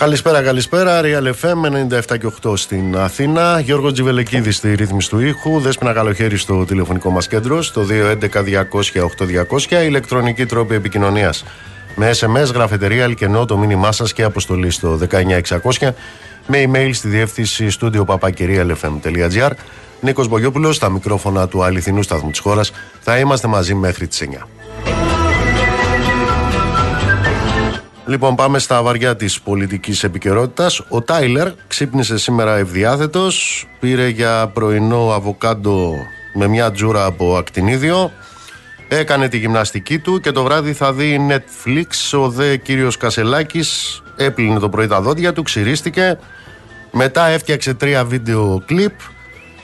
Καλησπέρα, καλησπέρα. Real FM 97 και 8 στην Αθήνα. Γιώργος Τζιβελεκίδης στη ρύθμιση του ήχου. Δέσπινα καλοχέρι στο τηλεφωνικό μας κέντρο στο 211-200-8200. Ηλεκτρονική τρόπη επικοινωνίας. Με SMS, γραφετερία, αλκενό, το μήνυμά σας και αποστολή στο 19600. Με email στη διεύθυνση studio papakirialfm.gr. Νίκος Μπογιόπουλος στα μικρόφωνα του αληθινού σταθμού της χώρας. Θα είμαστε μαζί μέχρι τις 9. Λοιπόν, πάμε στα βαριά της πολιτικής επικαιρότητας. Ο Τάιλερ ξύπνησε σήμερα ευδιάθετος. Πήρε για πρωινό αβοκάντο με μια τζούρα από ακτινίδιο. Έκανε τη γυμναστική του και το βράδυ θα δει Netflix. Ο δε κύριος Κασελάκης έπλυνε το πρωί τα δόντια του, ξυρίστηκε. Μετά έφτιαξε τρία βίντεο κλιπ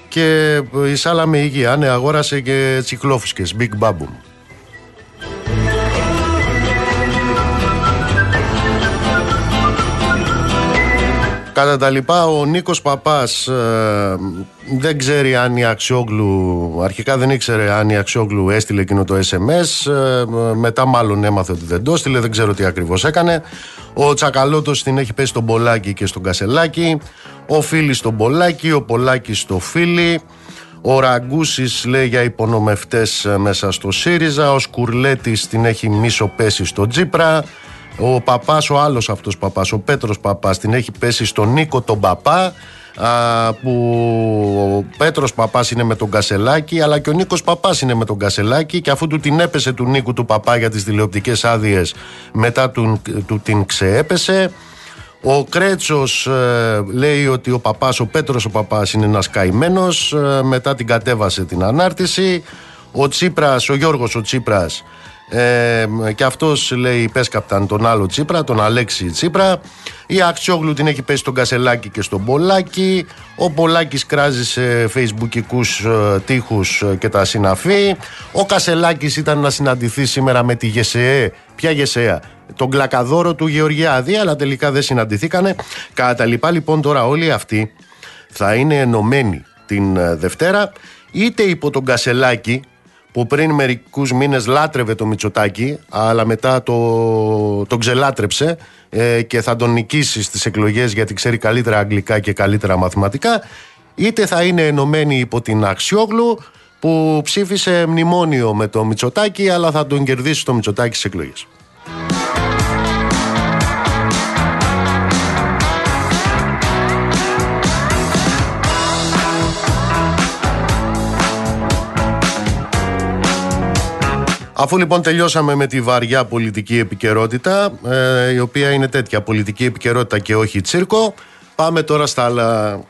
και εισάλαμε υγεία. Ναι, αγόρασε και τσικλόφουσκες, Big Baboom. Κατά τα λοιπά, ο Νίκος Παπάς ε, δεν ξέρει αν η Αξιόγλου, αρχικά δεν ήξερε αν η Αξιόγλου έστειλε εκείνο το SMS, ε, μετά μάλλον έμαθε ότι δεν το έστειλε, δεν ξέρω τι ακριβώς έκανε. Ο Τσακαλώτος την έχει πέσει στον Πολάκη και στον Κασελάκη, ο Φίλης στον Πολάκη, ο Πολάκης στο Φίλη, ο Ραγκούσης λέει για υπονομευτές μέσα στο ΣΥΡΙΖΑ, ο Σκουρλέτης την έχει μισοπέσει στο Τζίπρα, ο παπάς, ο άλλος αυτός παπάς, ο Πέτρος παπάς, την έχει πέσει στον Νίκο τον παπά. Α, που ο Πέτρος Παπάς είναι με τον Κασελάκη αλλά και ο Νίκος Παπάς είναι με τον Κασελάκη και αφού του την έπεσε του Νίκου του Παπά για τις τηλεοπτικές άδειες μετά του, του την ξεέπεσε ο Κρέτσος ε, λέει ότι ο παπάς, ο Πέτρος ο παπάς είναι ένας καημένος ε, μετά την κατέβασε την ανάρτηση ο Τσίπρας, ο Γιώργος ο Τσίπρας ε, και αυτός λέει πέσκαπταν τον άλλο Τσίπρα, τον Αλέξη Τσίπρα. Η Αξιόγλου την έχει πέσει στον Κασελάκη και στον Πολάκη. Ο Πολάκης κράζει σε facebookικούς ε, τείχους ε, και τα συναφή. Ο Κασελάκης ήταν να συναντηθεί σήμερα με τη ΓΕΣΕΕ. Ποια ΓΕΣΕΑ, τον κλακαδόρο του Γεωργιάδη, αλλά τελικά δεν συναντηθήκανε. Κατά τα λοιπά λοιπόν τώρα όλοι αυτοί θα είναι ενωμένοι την ε, Δευτέρα είτε υπό τον Κασελάκη που πριν μερικούς μήνες λάτρευε το Μητσοτάκι αλλά μετά το, το ξελάτρεψε ε, και θα τον νικήσει στις εκλογές γιατί ξέρει καλύτερα αγγλικά και καλύτερα μαθηματικά είτε θα είναι ενωμένοι υπό την Αξιόγλου που ψήφισε μνημόνιο με το Μητσοτάκι αλλά θα τον κερδίσει το Μητσοτάκι στις εκλογές. Αφού λοιπόν τελειώσαμε με τη βαριά πολιτική επικαιρότητα, ε, η οποία είναι τέτοια πολιτική επικαιρότητα και όχι τσίρκο, πάμε τώρα στα άλλα.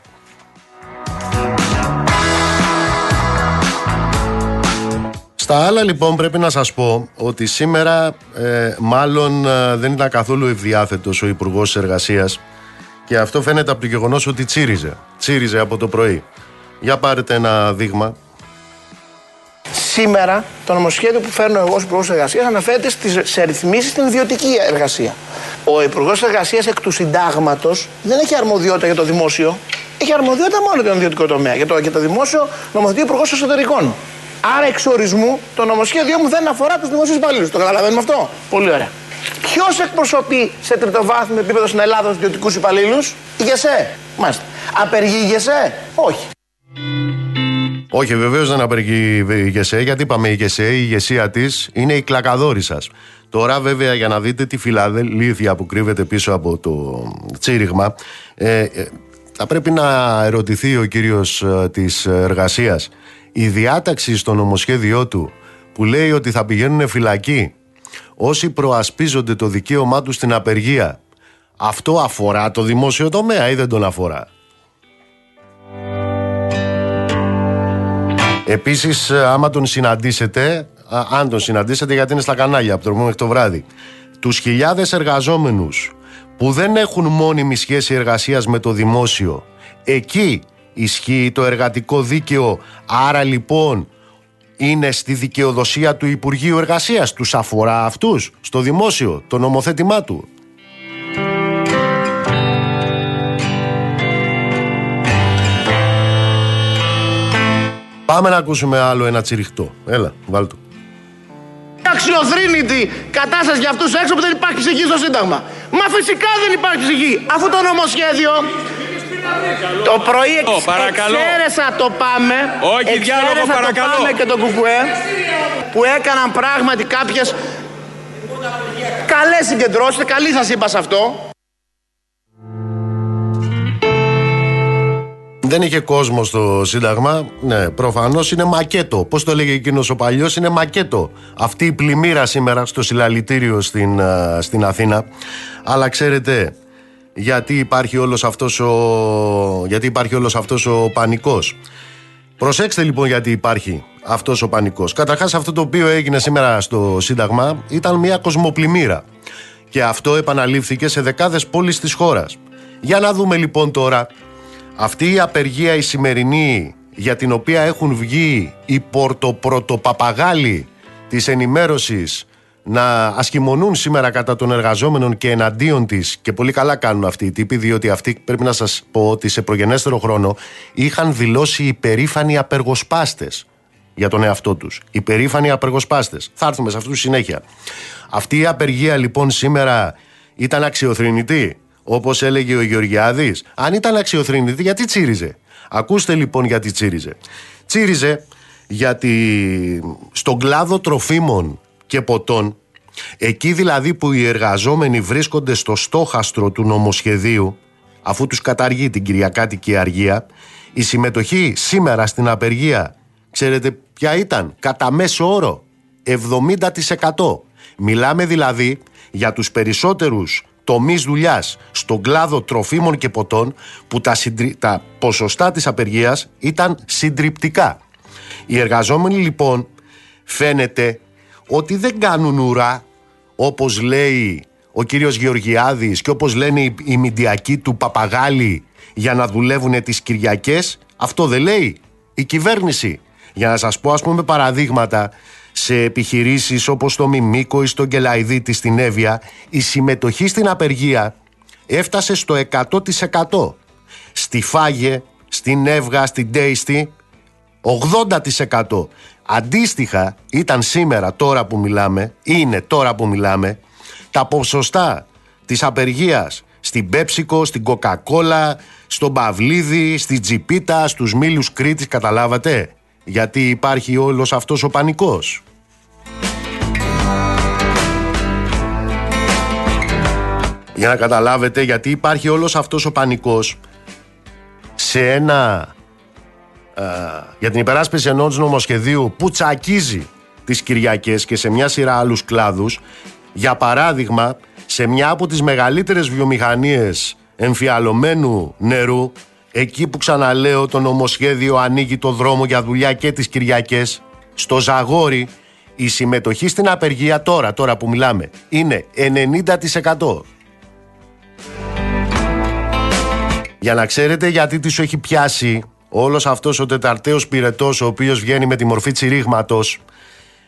Στα άλλα λοιπόν πρέπει να σας πω ότι σήμερα ε, μάλλον ε, δεν ήταν καθόλου ευδιάθετος ο Υπουργός Εργασίας και αυτό φαίνεται από το γεγονός ότι τσίριζε. Τσίριζε από το πρωί. Για πάρετε ένα δείγμα. Σήμερα το νομοσχέδιο που φέρνω εγώ ως Υπουργός Εργασίας αναφέρεται στις, σε ρυθμίσεις στην ιδιωτική εργασία. Ο Υπουργός Εργασίας εκ του συντάγματος δεν έχει αρμοδιότητα για το δημόσιο. Έχει αρμοδιότητα μόνο για τον ιδιωτικό τομέα. Για το, για το δημόσιο νομοθετεί ο Υπουργός Εσωτερικών. Άρα, εξ ορισμού, το νομοσχέδιό μου δεν αφορά τους δημοσίου υπαλλήλους. Το καταλαβαίνουμε αυτό; Πολύ ωραία. Ποιος εκπροσωπεί σε τριτοβάθμιο επίπεδο στην Ελλάδα τους ιδιωτικούς υπαλλήλους, η ΓΕΣΕ. Μάλιστα. Απεργεί η ΓΕΣΕ, όχι. Όχι, βεβαίως δεν απεργεί η ΓΕΣΕ, γιατί είπαμε η ΓΕΣΕ, η ηγεσία της είναι η κλακαδόρη σας. Τώρα, βέβαια, για να δείτε τη φιλαδέλφια που κρύβεται πίσω από το τσίριγμα, ε, ε, θα πρέπει να ερωτηθεί ο κύριος ε, της εργασίας η διάταξη στο νομοσχέδιό του που λέει ότι θα πηγαίνουν φυλακή όσοι προασπίζονται το δικαίωμά τους στην απεργία αυτό αφορά το δημόσιο τομέα ή δεν τον αφορά; Επίσης, ε, άμα τον συναντήσετε, αν τον συναντήσετε, γιατί είναι στα κανάλια από το μέχρι το βράδυ, τους χιλιάδες εργαζόμενους που δεν έχουν μόνιμη σχέση εργασίας με το δημόσιο, εκεί ισχύει το εργατικό δίκαιο. Άρα λοιπόν είναι στη δικαιοδοσία του Υπουργείου Εργασίας. Τους αφορά αυτούς στο δημόσιο, το νομοθέτημά του. Πάμε να ακούσουμε άλλο ένα τσιριχτό. Έλα, βάλ' το. αξιοθρύνητη κατάσταση για αυτούς έξω που δεν υπάρχει ψυχή στο Σύνταγμα. Μα φυσικά δεν υπάρχει ψυχή. Αφού το νομοσχέδιο το πρωί εξ, εξαίρεσα το πάμε. Όχι διάλογο παρακαλώ. Το πάμε και το κουκουέ που έκαναν πράγματι κάποιες καλές συγκεντρώσεις. Καλή σας είπα σε αυτό. Δεν είχε κόσμο στο Σύνταγμα. Ναι, προφανώς είναι μακέτο. Πώς το έλεγε εκείνος ο παλιός, είναι μακέτο. Αυτή η πλημμύρα σήμερα στο συλλαλητήριο στην, στην Αθήνα. Αλλά ξέρετε, γιατί υπάρχει όλος αυτός ο, γιατί υπάρχει όλος αυτός ο πανικός; Προσέξτε λοιπόν γιατί υπάρχει αυτός ο πανικός. Καταρχάς αυτό το οποίο έγινε σήμερα στο Σύνταγμα ήταν μια κοσμοπλημμύρα. Και αυτό επαναλήφθηκε σε δεκάδες πόλεις της χώρας. Για να δούμε λοιπόν τώρα αυτή η απεργία η σημερινή για την οποία έχουν βγει οι πορτοπρωτοπαπαγάλοι της ενημέρωσης να ασχημονούν σήμερα κατά των εργαζόμενων και εναντίον της, και πολύ καλά κάνουν αυτοί οι τύποι, διότι αυτοί πρέπει να σας πω ότι σε προγενέστερο χρόνο είχαν δηλώσει υπερήφανοι απεργοσπάστες για τον εαυτό τους. Υπερήφανοι απεργοσπάστες. Θα έρθουμε σε αυτούς συνέχεια. Αυτή η απεργία λοιπόν σήμερα ήταν αξιοθρηνητή, όπως έλεγε ο Γεωργιάδης. Αν ήταν αξιοθρηνητή, γιατί τσίριζε; Ακούστε λοιπόν γιατί τσίριζε. Τσίριζε γιατί στον κλάδο τροφίμων και ποτών, εκεί δηλαδή που οι εργαζόμενοι βρίσκονται στο στόχαστρο του νομοσχεδίου, αφού τους καταργεί την Κυριακάτικη Αργία, η συμμετοχή σήμερα στην απεργία, ξέρετε ποια ήταν, κατά μέσο όρο, 70%. Μιλάμε δηλαδή για τους περισσότερους τομείς δουλειάς στον κλάδο τροφίμων και ποτών που τα, τα ποσοστά της απεργίας ήταν συντριπτικά. Οι εργαζόμενοι λοιπόν φαίνεται ότι δεν κάνουν ουρά όπως λέει ο κύριος Γεωργιάδης και όπως λένε οι, οι μηντιακοί του Παπαγάλη για να δουλεύουν τις Κυριακές αυτό δεν λέει η κυβέρνηση για να σας πω ας πούμε παραδείγματα σε επιχειρήσεις όπως το Μιμίκο ή στο Γκελαϊδίτη στην Εύβοια η συμμετοχή στην απεργία έφτασε στο 100% στη Φάγε, στην Εύγα, στην Τέιστη 80% Αντίστοιχα ήταν σήμερα τώρα που μιλάμε, είναι τώρα που μιλάμε, τα ποσοστά της απεργίας στην Πέψικο, στην Κοκακόλα, στον Παυλίδη, στην Τζιπίτα, στους Μήλους Κρήτης, καταλάβατε, γιατί υπάρχει όλος αυτός ο πανικός. Για να καταλάβετε γιατί υπάρχει όλος αυτός ο πανικός σε ένα ε, για την υπεράσπιση ενός νομοσχεδίου που τσακίζει τις Κυριακές και σε μια σειρά άλλους κλάδους για παράδειγμα σε μια από τις μεγαλύτερες βιομηχανίες εμφιαλωμένου νερού εκεί που ξαναλέω το νομοσχέδιο ανοίγει το δρόμο για δουλειά και τις Κυριακές στο Ζαγόρι η συμμετοχή στην απεργία τώρα, τώρα που μιλάμε είναι 90% Για να ξέρετε γιατί τη σου έχει πιάσει όλος αυτός ο τεταρτέος πυρετός ο οποίος βγαίνει με τη μορφή τσιρίγματος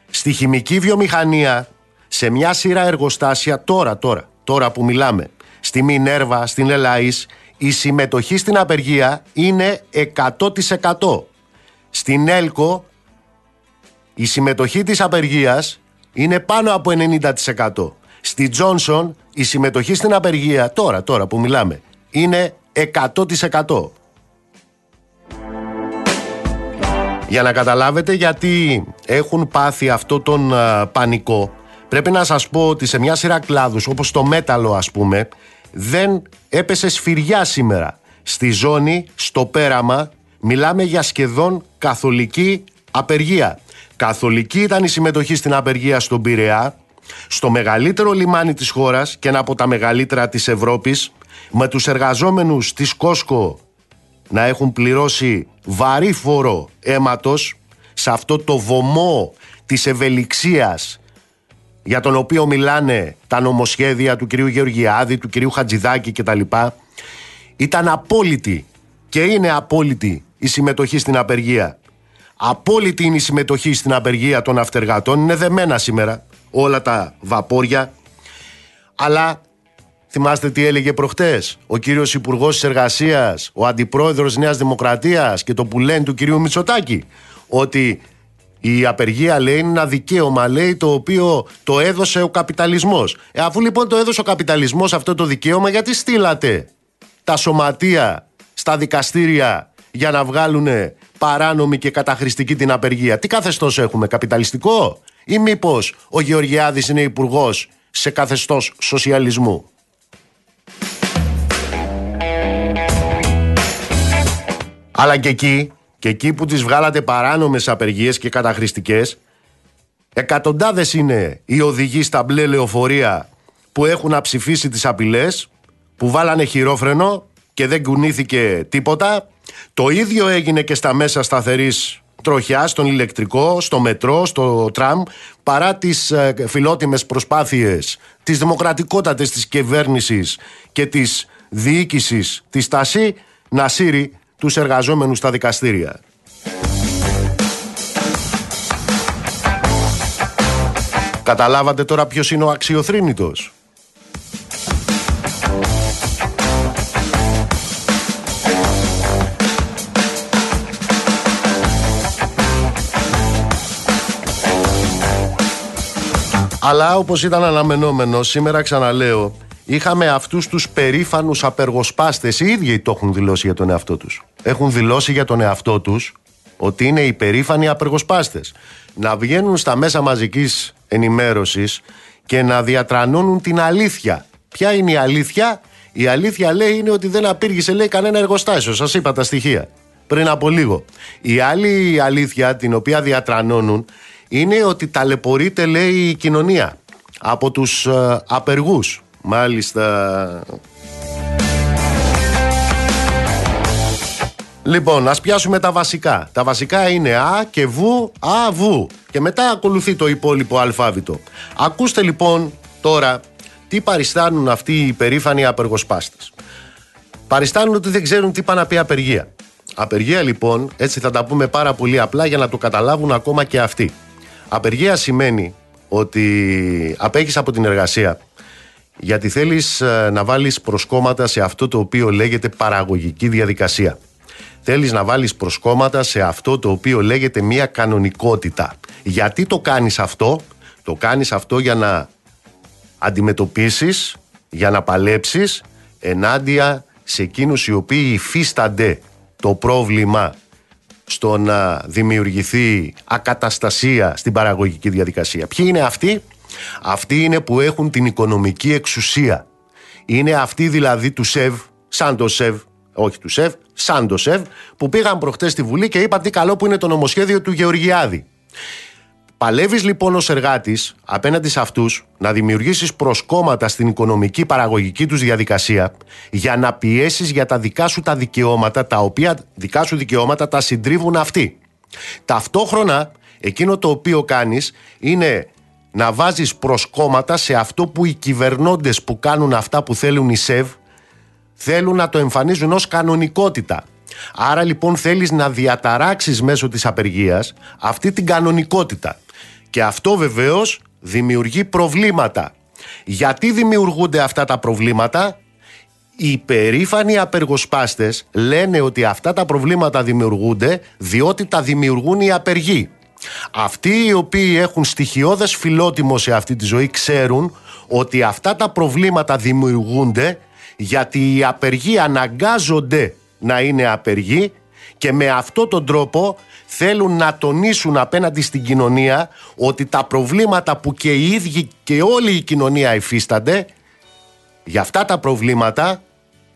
στη χημική βιομηχανία σε μια σειρά εργοστάσια τώρα, τώρα, τώρα που μιλάμε στη Μινέρβα, στην Ελάης η συμμετοχή στην απεργία είναι 100% στην Έλκο η συμμετοχή της απεργίας είναι πάνω από 90% στη Τζόνσον η συμμετοχή στην απεργία τώρα, τώρα που μιλάμε είναι 100% Για να καταλάβετε γιατί έχουν πάθει αυτό τον πανικό πρέπει να σας πω ότι σε μια σειρά κλάδους όπως το μέταλλο ας πούμε δεν έπεσε σφυριά σήμερα. Στη ζώνη, στο πέραμα μιλάμε για σχεδόν καθολική απεργία. Καθολική ήταν η συμμετοχή στην απεργία στον Πειραιά στο μεγαλύτερο λιμάνι της χώρας και ένα από τα μεγαλύτερα της Ευρώπης με τους εργαζόμενους της Κόσκο να έχουν πληρώσει βαρύ φόρο αίματος σε αυτό το βωμό της ευελιξίας για τον οποίο μιλάνε τα νομοσχέδια του κυρίου Γεωργιάδη, του κυρίου Χατζηδάκη κτλ. Ήταν απόλυτη και είναι απόλυτη η συμμετοχή στην απεργία. Απόλυτη είναι η συμμετοχή στην απεργία των αυτεργατών. Είναι δεμένα σήμερα όλα τα βαπόρια. Αλλά Θυμάστε τι έλεγε προχτές; Ο κύριος Υπουργός της Εργασίας, ο αντιπρόεδρος Νέας Δημοκρατίας και το που λένε του κυρίου Μητσοτάκη. Ότι Η απεργία λέει είναι ένα δικαίωμα λέει το οποίο το έδωσε ο καπιταλισμός. Ε, αφού λοιπόν το έδωσε ο καπιταλισμός αυτό το δικαίωμα γιατί στείλατε τα σωματεία στα δικαστήρια για να βγάλουν παράνομη και καταχρηστική την απεργία; Τι καθεστώς έχουμε, καπιταλιστικό; Ή μήπως ο Γεωργιάδης είναι υπουργός σε καθεστώς σοσιαλισμού; Αλλά και εκεί, και εκεί που τις βγάλατε παράνομες απεργίες και καταχρηστικές, εκατοντάδες είναι οι οδηγοί στα μπλε λεωφορεία που έχουν αψηφίσει τις απειλές, που βάλανε χειρόφρενο και δεν κουνήθηκε τίποτα. Το ίδιο έγινε και στα μέσα σταθερής τροχιά, στον ηλεκτρικό, στο μετρό, στο τραμ, παρά τις ε, φιλότιμες προσπάθειες της δημοκρατικότατης της κυβέρνησης και της διοίκησης της Τάση να σύρει τους εργαζόμενους στα δικαστήρια. Καταλάβατε τώρα ποιος είναι ο αξιοθρύνητος; Αλλά όπως ήταν αναμενόμενο, σήμερα ξαναλέω, είχαμε αυτούς τους περήφανους απεργοσπάστες, οι ίδιοι το έχουν δηλώσει για τον εαυτό τους. Έχουν δηλώσει για τον εαυτό τους ότι είναι οι περήφανοι απεργοσπάστες. Να βγαίνουν στα μέσα μαζικής ενημέρωσης και να διατρανώνουν την αλήθεια. Ποια είναι η αλήθεια; Η αλήθεια λέει είναι ότι δεν απήργησε λέει κανένα εργοστάσιο. Σας είπα τα στοιχεία πριν από λίγο. Η άλλη αλήθεια την οποία διατρανώνουν είναι ότι ταλαιπωρείται λέει η κοινωνία από τους ε, απεργούς. Μάλιστα. Λοιπόν, ας πιάσουμε τα βασικά. Τα βασικά είναι Α και Β, Α, Β. Και μετά ακολουθεί το υπόλοιπο αλφάβητο. Ακούστε λοιπόν τώρα τι παριστάνουν αυτοί οι περήφανοι απεργοσπάστες. Παριστάνουν ότι δεν ξέρουν τι πάνε να πει απεργία. Απεργία λοιπόν, έτσι θα τα πούμε πάρα πολύ απλά για να το καταλάβουν ακόμα και αυτοί. Απεργία σημαίνει ότι απέχεις από την εργασία γιατί θέλεις ε, να βάλεις προσκόμματα σε αυτό το οποίο λέγεται παραγωγική διαδικασία. Θέλεις να βάλεις προσκόμματα σε αυτό το οποίο λέγεται μια κανονικότητα. Γιατί το κάνεις αυτό; Το κάνεις αυτό για να αντιμετωπίσεις, για να παλέψεις ενάντια σε εκείνους οι οποίοι υφίστανται το πρόβλημα στο να δημιουργηθεί ακαταστασία στην παραγωγική διαδικασία. Ποιοι είναι αυτοί; Αυτοί είναι που έχουν την οικονομική εξουσία. Είναι αυτοί δηλαδή του ΣΕΒ, σαν το ΣΕΒ, όχι του ΣΕΒ, σαν το ΣΕΒ, που πήγαν προχτές στη Βουλή και είπαν τι καλό που είναι το νομοσχέδιο του Γεωργιάδη. Παλεύεις λοιπόν ως εργάτης απέναντι σε αυτούς να δημιουργήσεις προσκόμματα στην οικονομική παραγωγική τους διαδικασία για να πιέσεις για τα δικά σου τα δικαιώματα τα οποία δικά σου δικαιώματα τα συντρίβουν αυτοί. Ταυτόχρονα εκείνο το οποίο κάνεις είναι να βάζεις προσκόμματα σε αυτό που οι κυβερνώντες που κάνουν αυτά που θέλουν οι ΣΕΒ θέλουν να το εμφανίζουν ως κανονικότητα. Άρα λοιπόν θέλεις να διαταράξεις μέσω της απεργίας αυτή την κανονικότητα. Και αυτό βεβαίως δημιουργεί προβλήματα. Γιατί δημιουργούνται αυτά τα προβλήματα; Οι περήφανοι απεργοσπάστες λένε ότι αυτά τα προβλήματα δημιουργούνται διότι τα δημιουργούν οι απεργοί. Αυτοί οι οποίοι έχουν στοιχειώδες φιλότιμο σε αυτή τη ζωή ξέρουν ότι αυτά τα προβλήματα δημιουργούνται γιατί οι απεργοί αναγκάζονται να είναι απεργοί και με αυτόν τον τρόπο θέλουν να τονίσουν απέναντι στην κοινωνία ότι τα προβλήματα που και οι ίδιοι και όλη η κοινωνία υφίστανται για αυτά τα προβλήματα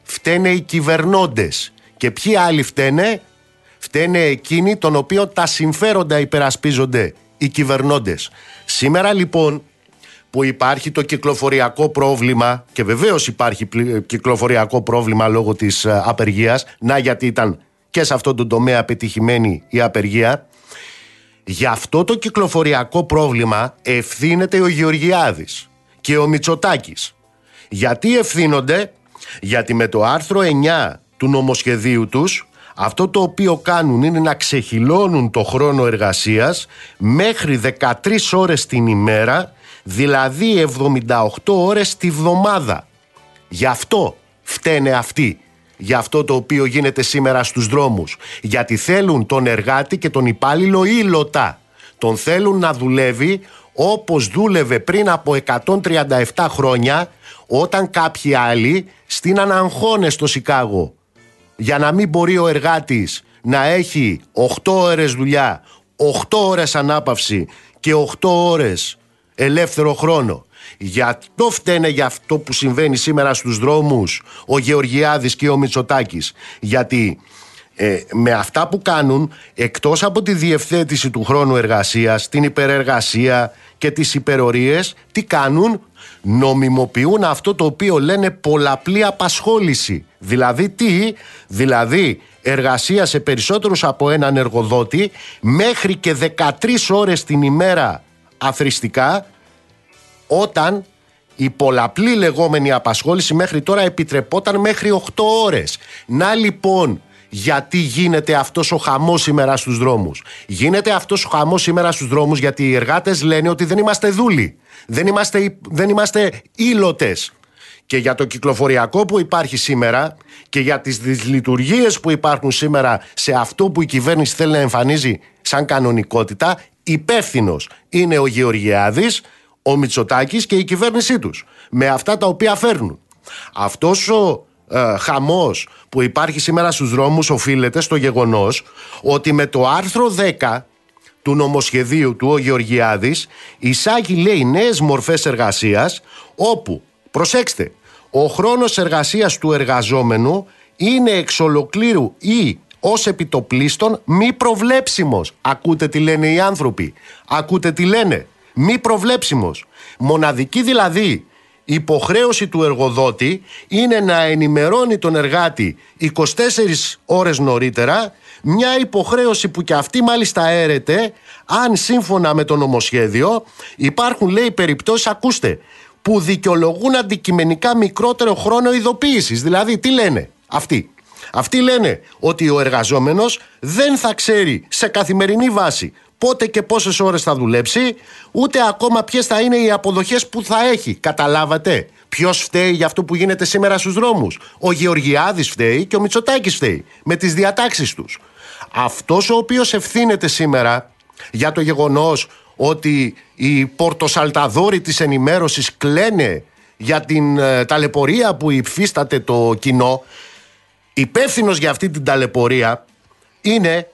φταίνε οι κυβερνώντες. Και ποιοι άλλοι φταίνε; Φταίνε εκείνοι των οποίων τα συμφέροντα υπερασπίζονται οι κυβερνώντες σήμερα λοιπόν που υπάρχει το κυκλοφοριακό πρόβλημα και βεβαίως υπάρχει κυκλοφοριακό πρόβλημα λόγω της ε, απεργίας να γιατί ήταν και σε αυτό το τομέα πετυχημένη η απεργία. Γι' αυτό το κυκλοφοριακό πρόβλημα ευθύνεται ο Γεωργιάδης και ο Μητσοτάκης. Γιατί ευθύνονται, γιατί με το άρθρο 9 του νομοσχεδίου τους αυτό το οποίο κάνουν είναι να ξεχυλώνουν το χρόνο εργασίας μέχρι 13 ώρες την ημέρα, δηλαδή 78 ώρες τη βδομάδα. Γι' αυτό φταίνε αυτοί για αυτό το οποίο γίνεται σήμερα στους δρόμους. Γιατί θέλουν τον εργάτη και τον υπάλληλο ήλωτα. Τον θέλουν να δουλεύει όπως δούλευε πριν από 137 χρόνια όταν κάποιοι άλλοι στείναν αγχώνες στο Σικάγο για να μην μπορεί ο εργάτης να έχει 8 ώρες δουλειά, 8 ώρες ανάπαυση και 8 ώρες ελεύθερο χρόνο. Για το φταίνε για αυτό που συμβαίνει σήμερα στους δρόμους ο Γεωργιάδης και ο Μητσοτάκης. Γιατί ε, με αυτά που κάνουν, εκτός από τη διευθέτηση του χρόνου εργασίας, την υπερεργασία και τις υπερορίες, τι κάνουν, νομιμοποιούν αυτό το οποίο λένε πολλαπλή απασχόληση. Δηλαδή τι, δηλαδή εργασία σε περισσότερους από έναν εργοδότη μέχρι και 13 ώρες την ημέρα αθρηστικά όταν η πολλαπλή λεγόμενη απασχόληση μέχρι τώρα επιτρεπόταν μέχρι 8 ώρες. Να λοιπόν γιατί γίνεται αυτός ο χαμός σήμερα στους δρόμους. Γίνεται αυτός ο χαμός σήμερα στους δρόμους γιατί οι εργάτες λένε ότι δεν είμαστε δούλοι. Δεν είμαστε, δεν είμαστε ήλωτες. Και για το κυκλοφοριακό που υπάρχει σήμερα και για τις δυσλειτουργίες που υπάρχουν σήμερα σε αυτό που η κυβέρνηση θέλει να εμφανίζει σαν κανονικότητα, υπεύθυνος είναι ο Γεωργιάδης, ο Μητσοτάκης και η κυβέρνησή τους. Με αυτά τα οποία φέρνουν. Αυτός ο ε, χαμός που υπάρχει σήμερα στους δρόμους οφείλεται στο γεγονός ότι με το άρθρο 10 του νομοσχεδίου του ο Γεωργιάδης εισάγει λέει νέες μορφές εργασίας όπου, προσέξτε, ο χρόνος εργασίας του εργαζόμενου είναι εξ ολοκλήρου ή ως επιτοπλίστων μη προβλέψιμος. Ακούτε τι λένε οι άνθρωποι. Ακούτε τι λένε. Μη προβλέψιμος. Μοναδική δηλαδή υποχρέωση του εργοδότη είναι να ενημερώνει τον εργάτη 24 ώρες νωρίτερα μια υποχρέωση που και αυτή μάλιστα έρεται αν σύμφωνα με το νομοσχέδιο υπάρχουν λέει περιπτώσεις ακούστε που δικαιολογούν αντικειμενικά μικρότερο χρόνο ειδοποίησης. Δηλαδή τι λένε αυτοί; Αυτοί λένε ότι ο εργαζόμενος δεν θα ξέρει σε καθημερινή βάση πότε και πόσες ώρες θα δουλέψει, ούτε ακόμα ποιες θα είναι οι αποδοχές που θα έχει. Καταλάβατε. Ποιος φταίει για αυτό που γίνεται σήμερα στους δρόμους. Ο Γεωργιάδης φταίει και ο Μητσοτάκης φταίει. Με τις διατάξεις τους. Αυτός ο οποίος ευθύνεται σήμερα για το γεγονός ότι οι πορτοσαλταδόροι της ενημέρωσης κλαίνε για την ε, ταλαιπωρία που υφίσταται το κοινό υπεύθυνος για αυτή την ταλαιπωρία είναι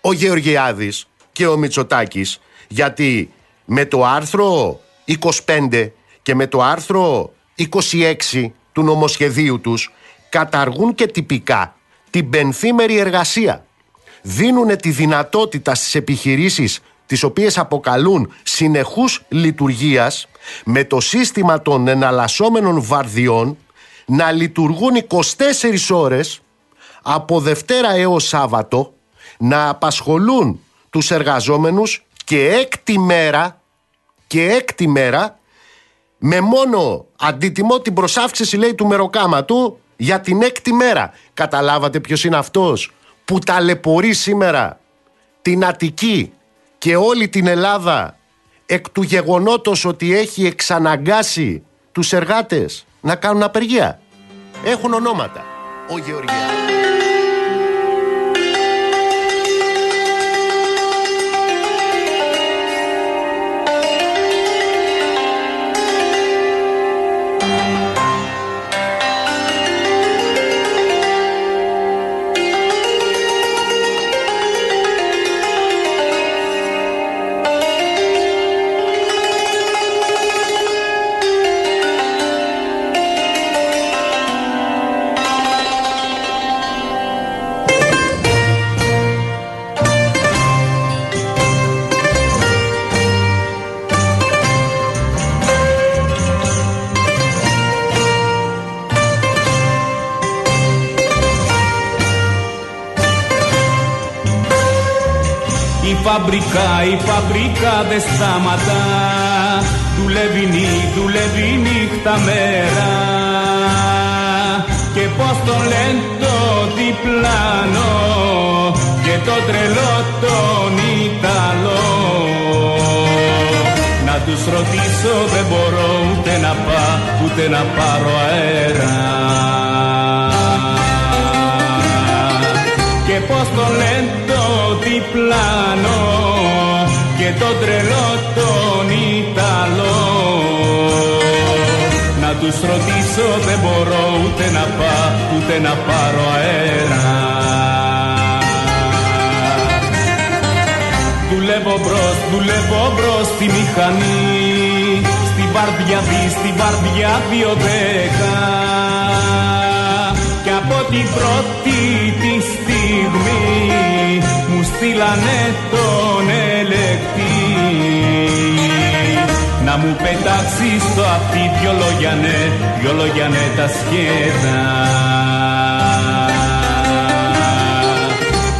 ο Γεωργιάδης και ο Μητσοτάκης, γιατί με το άρθρο 25 και με το άρθρο 26 του νομοσχεδίου τους καταργούν και τυπικά την πενθήμερη εργασία. Δίνουν τη δυνατότητα στις επιχειρήσεις τις οποίες αποκαλούν συνεχούς λειτουργίας με το σύστημα των εναλλασσόμενων βαρδιών να λειτουργούν 24 ώρες από Δευτέρα έως Σάββατο να απασχολούν τους εργαζόμενους και έκτη μέρα και έκτη μέρα με μόνο αντιτιμό την προσάυξηση λέει του μεροκάματου για την έκτη μέρα. Καταλάβατε ποιος είναι αυτός που ταλαιπωρεί σήμερα την Αττική και όλη την Ελλάδα εκ του γεγονότος ότι έχει εξαναγκάσει τους εργάτες να κάνουν απεργία; Έχουν ονόματα. Ο Γεωργιάδης. Φαμπρικά, η φαμπρικά δεν σταματά. Δουλεύει, δουλεύει νύχτα μέρα. Και πως το λένε το διπλάνο Και το τρελό τον Ιταλό. Να τους ρωτήσω δεν μπορώ ούτε να πάω ούτε να πάρω αέρα. Και πως το λένε το διπλάνο και το τρελό τον Ιταλό. Να τους ρωτήσω δεν μπορώ ούτε να πάω ούτε να πάρω αέρα. Δουλεύω μπρος, δουλεύω μπρος στη μηχανή Στην βαρδιά δι, στην βαρδιά δύο δέκα Κι από την πρώτη τη στιγμή Μου στείλανε τον ελεκτή να μου πετάξει στο αυτί δυο λόγια ναι, δυο λόγια ναι τα σχέδα.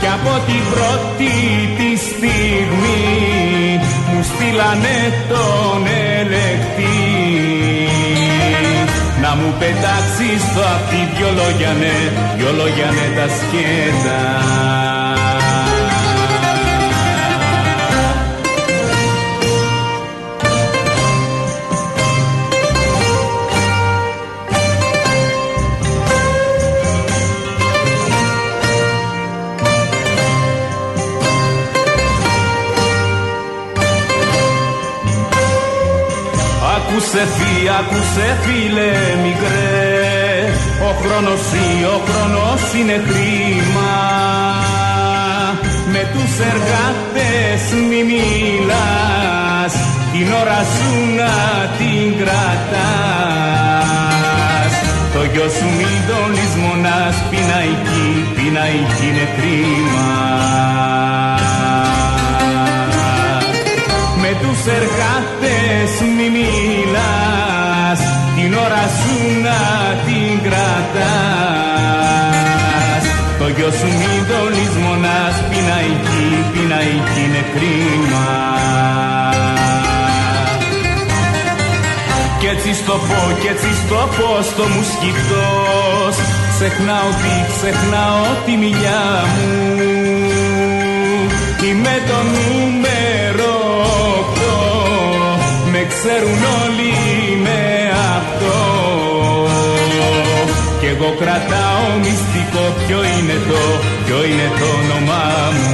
Κι από την πρώτη τη στιγμή μου στείλανε τον ελεκτή να μου πετάξει στο αυτί δυο λόγια ναι, δυο λόγια ναι τα σχέδα. Άκουσε φύ, άκουσε φίλε μικρέ Ο χρόνος ή ο χρόνος είναι κρίμα. Με τους εργάτες μη μιλάς. Την ώρα σου να την κρατάς. Το γιο σου μη τον λησμονάς Πειναϊκή, πειναϊκή είναι κρίμα με τους εργάτες μη μιλάς την ώρα σου να την κρατάς. Το γιο σου μη το λησμονάς πειναϊκή, πειναϊκή είναι κρίμα. Κι έτσι στο πω, κι έτσι στο πω στο μουσκητός Ξεχνάω τι, ξεχνάω τη μιλιά μου. Είμαι το νούμερο με ξέρουν όλοι με αυτό. Κι εγώ κρατάω μυστικό ποιο είναι το, ποιο είναι το όνομά μου.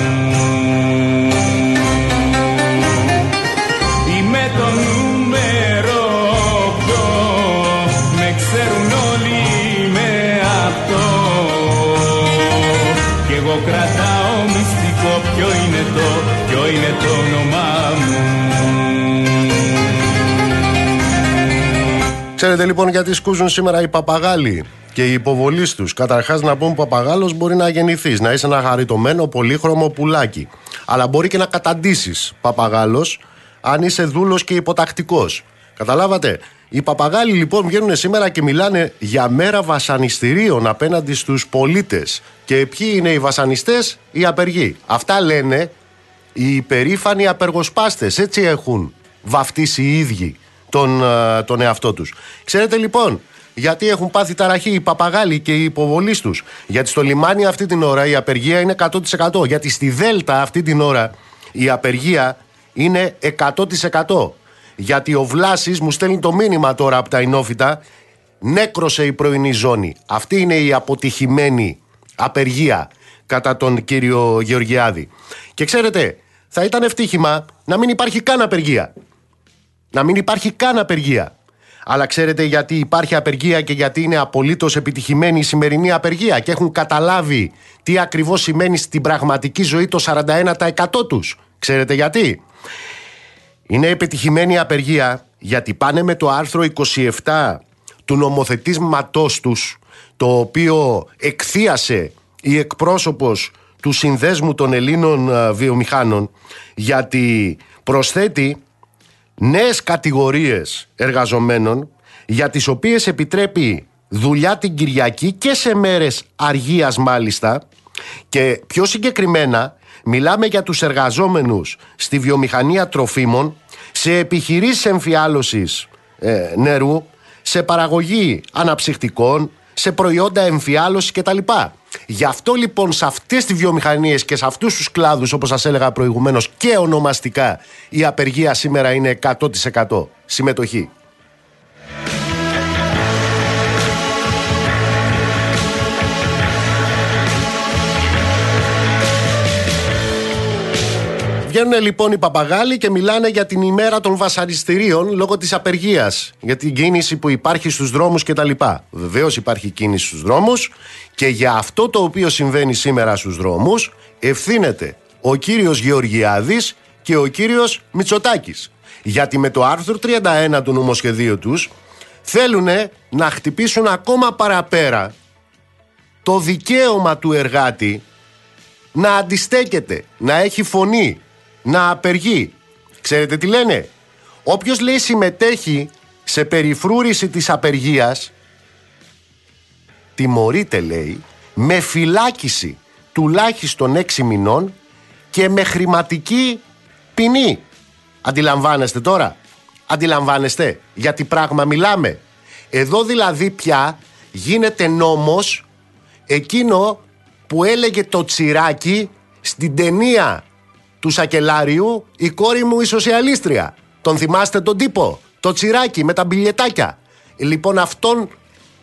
Είμαι το νούμερο ποιο με ξέρουν όλοι με αυτό. Κι εγώ κρατάω μυστικό ποιο είναι το, ποιο είναι το όνομά μου Ξέρετε λοιπόν γιατί σκούζουν σήμερα οι παπαγάλοι και οι υποβολείς τους. Καταρχάς, να πούμε παπαγάλος μπορεί να γεννηθείς, να είσαι ένα χαριτωμένο πολύχρωμο πουλάκι. Αλλά μπορεί και να καταντήσεις παπαγάλος αν είσαι δούλος και υποτακτικός. Καταλάβατε; Οι παπαγάλοι λοιπόν βγαίνουν σήμερα και μιλάνε για μέρα βασανιστήριων απέναντι στους πολίτες. Και ποιοι είναι οι βασανιστές, οι απεργοί. Αυτά λένε οι υπερήφανοι απεργοσπάστες. Έτσι έχουν βαφτίσει οι ίδιοι τον, ε, τον εαυτό τους. Ξέρετε λοιπόν, γιατί έχουν πάθει ταραχή οι παπαγάλοι και οι υποβολείς τους. Γιατί στο λιμάνι αυτή την ώρα η απεργία είναι 100%. Γιατί στη Δέλτα αυτή την ώρα η απεργία είναι 100%. Γιατί ο Βλάσης μου στέλνει το μήνυμα τώρα από τα Ινόφυτα. Νέκρωσε η πρωινή ζώνη. Αυτή είναι η αποτυχημένη απεργία κατά τον κύριο Γεωργιάδη. Και ξέρετε, θα ήταν ευτύχημα να μην υπάρχει καν απεργία. Να μην υπάρχει καν απεργία. Αλλά ξέρετε γιατί υπάρχει απεργία και γιατί είναι απολύτως επιτυχημένη η σημερινή απεργία και έχουν καταλάβει τι ακριβώς σημαίνει στην πραγματική ζωή το 41% τους. Ξέρετε γιατί; Είναι επιτυχημένη η απεργία γιατί πάνε με το άρθρο 27 του νομοθετήματός τους το οποίο εκθίασε η εκπρόσωπος του Συνδέσμου των Ελλήνων ε, Βιομηχάνων γιατί προσθέτει νέες κατηγορίες εργαζομένων για τις οποίες επιτρέπει δουλειά την Κυριακή και σε μέρες αργίας μάλιστα και πιο συγκεκριμένα μιλάμε για τους εργαζόμενους στη βιομηχανία τροφίμων σε επιχειρήσεις εμφιάλωσης ε, νερού σε παραγωγή αναψυχτικών σε προϊόντα εμφιάλωσης κτλ. Γι' αυτό λοιπόν σε αυτές τις βιομηχανίες και σε αυτούς τους κλάδους όπως σας έλεγα προηγουμένως και ονομαστικά η απεργία σήμερα είναι 100% συμμετοχή. Βγαίνουν λοιπόν οι παπαγάλοι και μιλάνε για την ημέρα των βασαριστηρίων λόγω της απεργίας, για την κίνηση που υπάρχει στους δρόμους κτλ. Βεβαίως υπάρχει κίνηση στους δρόμους και για αυτό το οποίο συμβαίνει σήμερα στους δρόμους ευθύνεται ο κύριος Γεωργιάδης και ο κύριος Μητσοτάκης. Γιατί με το άρθρο 31 του νομοσχεδίου τους θέλουν να χτυπήσουν ακόμα παραπέρα το δικαίωμα του εργάτη να αντιστέκεται, να έχει φωνή, να απεργεί. Ξέρετε τι λένε; Όποιος λέει συμμετέχει σε περιφρούρηση της απεργίας τιμωρείται λέει με φυλάκιση τουλάχιστον έξι μηνών και με χρηματική ποινή. Αντιλαμβάνεστε τώρα; Αντιλαμβάνεστε; Για τι πράγμα μιλάμε; Εδώ δηλαδή πια γίνεται νόμος εκείνο που έλεγε το τσιράκι στην ταινία του Σακελάριου η κόρη μου η σοσιαλίστρια. Τον θυμάστε τον τύπο, το τσιράκι με τα μπιλιετάκια. Λοιπόν αυτόν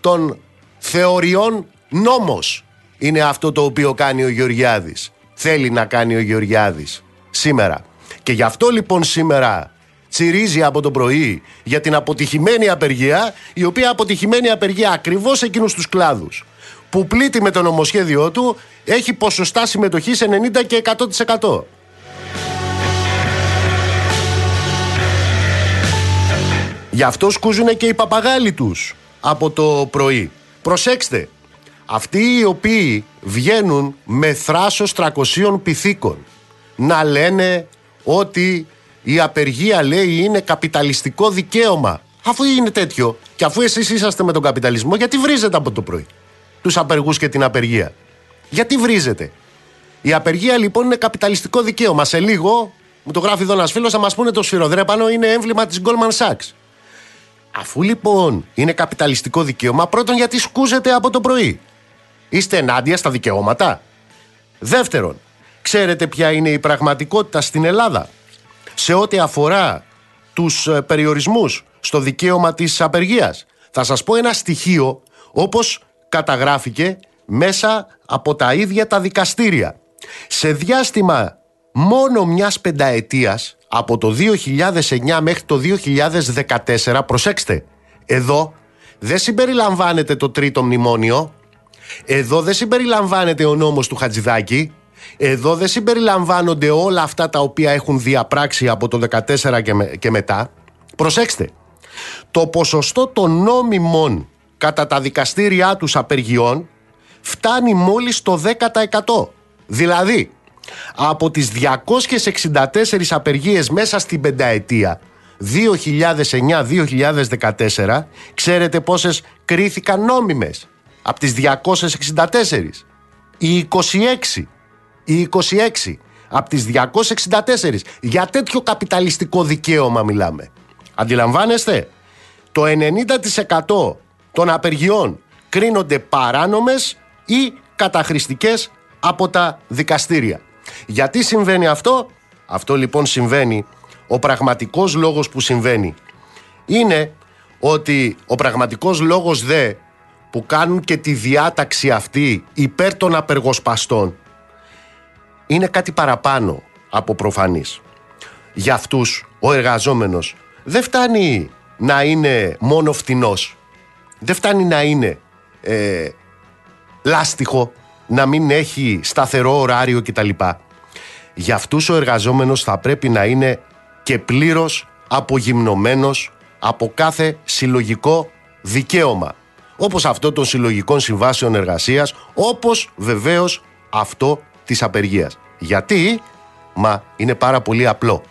των θεωριών νόμος είναι αυτό το οποίο κάνει ο Γεωργιάδης. Θέλει να κάνει ο Γεωργιάδης σήμερα. Και γι' αυτό λοιπόν σήμερα τσιρίζει από το πρωί για την αποτυχημένη απεργία, η οποία αποτυχημένη απεργία ακριβώς εκείνους τους κλάδους που πλήττει με το νομοσχέδιό του έχει ποσοστά συμμετοχής 90 και 100%. Γι' αυτό σκούζουν και οι παπαγάλοι τους από το πρωί. Προσέξτε, αυτοί οι οποίοι βγαίνουν με θράσος 300 πυθίκων να λένε ότι η απεργία λέει είναι καπιταλιστικό δικαίωμα. Αφού είναι τέτοιο και αφού εσείς είσαστε με τον καπιταλισμό γιατί βρίζετε από το πρωί τους απεργούς και την απεργία; Γιατί βρίζετε; Η απεργία λοιπόν είναι καπιταλιστικό δικαίωμα. Σε λίγο, μου το γράφει εδώ ένας φίλος, θα μας πούνε το σφυροδρέπανο είναι έμβλημα της Goldman Sachs. Αφού λοιπόν είναι καπιταλιστικό δικαίωμα, πρώτον γιατί σκούζετε από το πρωί. Είστε ενάντια στα δικαιώματα. Δεύτερον, ξέρετε ποια είναι η πραγματικότητα στην Ελλάδα; Σε ό,τι αφορά τους ε, περιορισμούς στο δικαίωμα της απεργίας. Θα σας πω ένα στοιχείο όπως καταγράφηκε μέσα από τα ίδια τα δικαστήρια. Σε διάστημα μόνο μιας πενταετίας, από το 2009 μέχρι το 2014, προσέξτε, εδώ δεν συμπεριλαμβάνεται το τρίτο μνημόνιο, εδώ δεν συμπεριλαμβάνεται ο νόμος του Χατζηδάκη, εδώ δεν συμπεριλαμβάνονται όλα αυτά τα οποία έχουν διαπράξει από το 2014 και, και μετά. Προσέξτε, το ποσοστό των νόμιμων κατά τα δικαστήριά τους απεργιών φτάνει μόλις το 10%. Δηλαδή, από τις 264 απεργίες μέσα στην πενταετία 2009-2014, ξέρετε πόσες κρίθηκαν νόμιμες; Από τις 264. Οι 26. Οι 26. Από τις 264. Για τέτοιο καπιταλιστικό δικαίωμα μιλάμε. Αντιλαμβάνεστε; Το 90% των απεργιών κρίνονται παράνομες ή καταχρηστικές από τα δικαστήρια. Γιατί συμβαίνει αυτό; Αυτό λοιπόν συμβαίνει, ο πραγματικός λόγος που συμβαίνει είναι ότι ο πραγματικός λόγος δε που κάνουν και τη διάταξη αυτή υπέρ των απεργοσπαστών είναι κάτι παραπάνω από προφανής. Για αυτούς ο εργαζόμενος δεν φτάνει να είναι μόνο φτηνός δεν φτάνει να είναι ε, λάστιχο, να μην έχει σταθερό ωράριο κτλ. Για αυτούς ο εργαζόμενος θα πρέπει να είναι και πλήρως απογυμνωμένος από κάθε συλλογικό δικαίωμα. Όπως αυτό των συλλογικών συμβάσεων εργασίας, όπως βεβαίως αυτό της απεργίας. Γιατί, μα είναι πάρα πολύ απλό.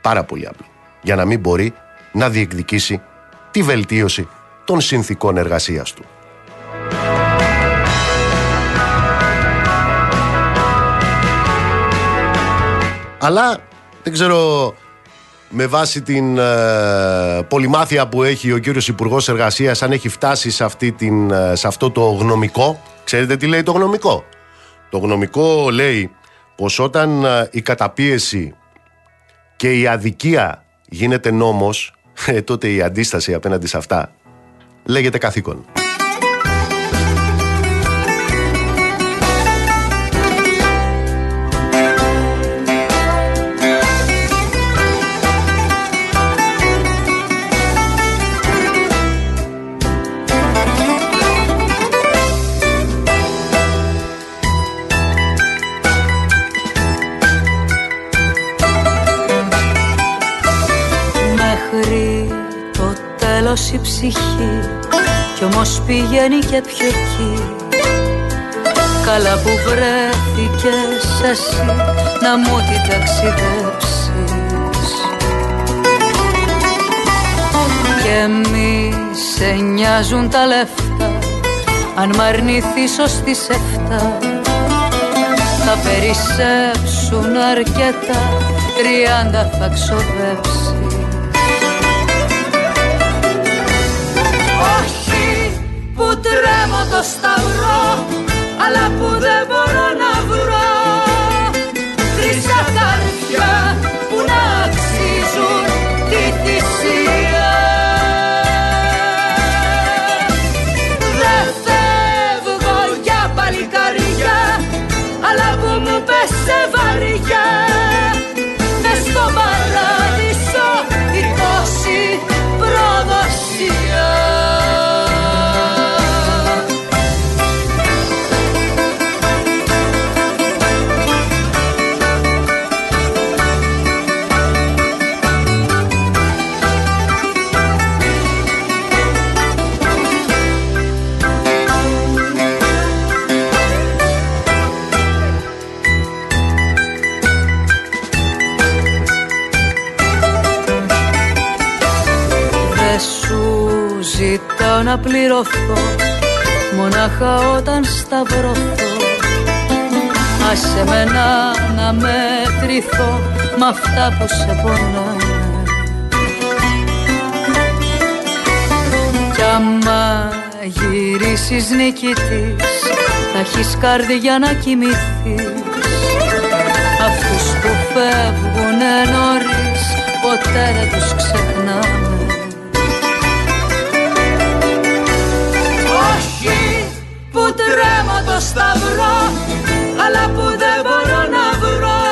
Πάρα πολύ απλό. Για να μην μπορεί να διεκδικήσει τη βελτίωση των συνθήκων εργασίας του. Αλλά δεν ξέρω με βάση την ε, πολυμάθεια που έχει ο κύριος Υπουργός Εργασίας αν έχει φτάσει σε, αυτή την, ε, σε αυτό το γνωμικό. Ξέρετε τι λέει το γνωμικό; Το γνωμικό λέει πως όταν ε, η καταπίεση και η αδικία γίνεται νόμος, τότε η αντίσταση απέναντι σε αυτά λέγεται καθήκον. Ψυχή. Κι όμως πηγαίνει και πιο εκεί. Καλά που βρέθηκες εσύ να μου την ταξιδέψεις. Και μη σε νοιάζουν τα λεφτά αν μ' αρνηθείς ως τις εφτά. Θα περισσέψουν αρκετά τριάντα θα ξοδέψεις Όχι που τρέμω το σταυρό αλλά που δεν μπορώ να πληρωθώ Μονάχα όταν σταυρωθώ. Άσε με να, να μετρηθώ Μ' αυτά που σε πονάνε Κι άμα γυρίσεις νικητής Θα έχεις καρδιά να κοιμηθείς. Αυτούς που φεύγουνε νωρίς Ποτέ δεν τους ξεχνάμε σταυρό αλλά που δεν μπορώ να βρω.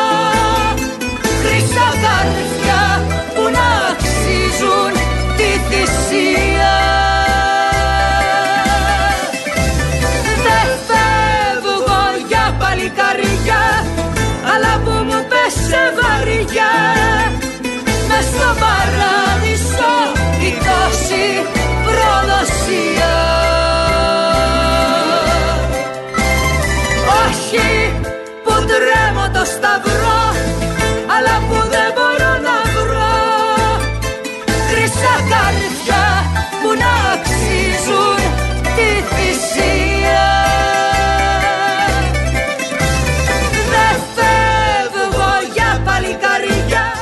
Χρυσά καρδιά που να αξίζουν τη θυσία. Δεν φεύγω για παλικαριά αλλά που μου πέσε βαριά. Μες στο παράδεισο η τόση προδοσία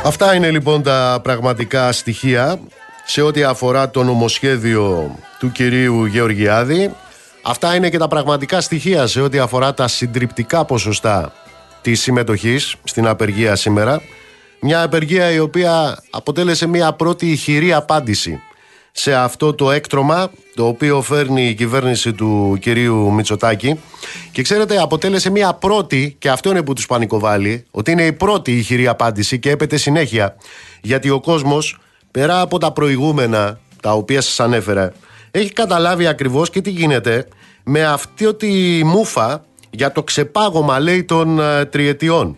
Αυτά είναι λοιπόν τα πραγματικά στοιχεία σε ό,τι αφορά το νομοσχέδιο του κυρίου Γεωργιάδη Αυτά είναι και τα πραγματικά στοιχεία σε ό,τι αφορά τα συντριπτικά ποσοστά της συμμετοχής στην απεργία σήμερα. Μια απεργία η οποία αποτέλεσε μια πρώτη ηχηρή απάντηση σε αυτό το έκτρωμα το οποίο φέρνει η κυβέρνηση του κυρίου Μητσοτάκη και ξέρετε αποτέλεσε μια πρώτη και αυτό είναι που τους πανικοβάλλει ότι είναι η πρώτη ηχηρή απάντηση και έπεται συνέχεια γιατί ο κόσμος πέρα από τα προηγούμενα τα οποία σας ανέφερα έχει καταλάβει ακριβώς και τι γίνεται με αυτή τη μούφα για το ξεπάγωμα λέει των ε, τριετιών.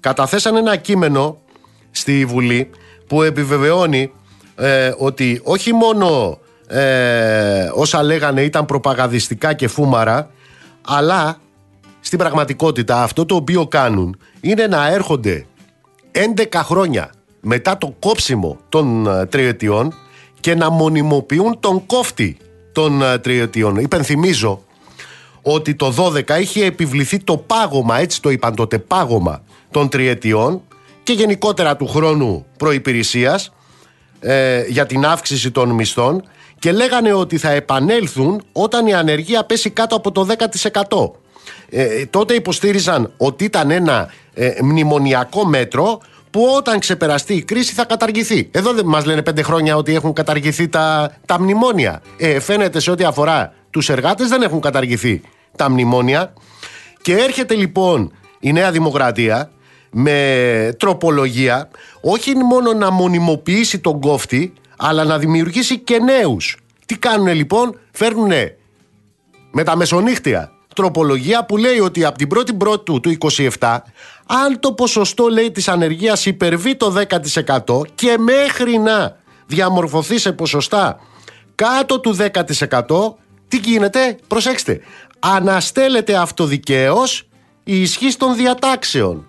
Καταθέσαν ένα κείμενο στη Βουλή που επιβεβαιώνει ε, ότι όχι μόνο ε, όσα λέγανε ήταν προπαγανδιστικά και φούμαρα αλλά στην πραγματικότητα αυτό το οποίο κάνουν είναι να έρχονται 11 χρόνια μετά το κόψιμο των τριετιών και να μονιμοποιούν τον κόφτη των τριετιών. Υπενθυμίζω ότι το 12 είχε επιβληθεί το πάγωμα, έτσι το είπαν τότε, πάγωμα των τριετιών και γενικότερα του χρόνου προϋπηρεσίας ε, για την αύξηση των μισθών και λέγανε ότι θα επανέλθουν όταν η ανεργία πέσει κάτω από το 10%. Ε, τότε υποστήριζαν ότι ήταν ένα ε, μνημονιακό μέτρο που όταν ξεπεραστεί η κρίση θα καταργηθεί. Εδώ δεν μας λένε πέντε χρόνια ότι έχουν καταργηθεί τα, τα μνημόνια. Ε, φαίνεται σε ό,τι αφορά τους εργάτες δεν έχουν καταργηθεί τα μνημόνια και έρχεται λοιπόν η Νέα Δημοκρατία με τροπολογία όχι μόνο να μονιμοποιήσει τον κόφτη αλλά να δημιουργήσει και νέους. Τι κάνουν λοιπόν, φέρνουν με τα μεσονύχτια τροπολογία που λέει ότι από την 1η Πρώτου του 27 αν το ποσοστό λέει της ανεργίας υπερβεί το 10% και μέχρι να διαμορφωθεί σε ποσοστά κάτω του 10% τι γίνεται, προσέξτε, αναστέλλεται αυτοδικαίως η ισχύ των διατάξεων.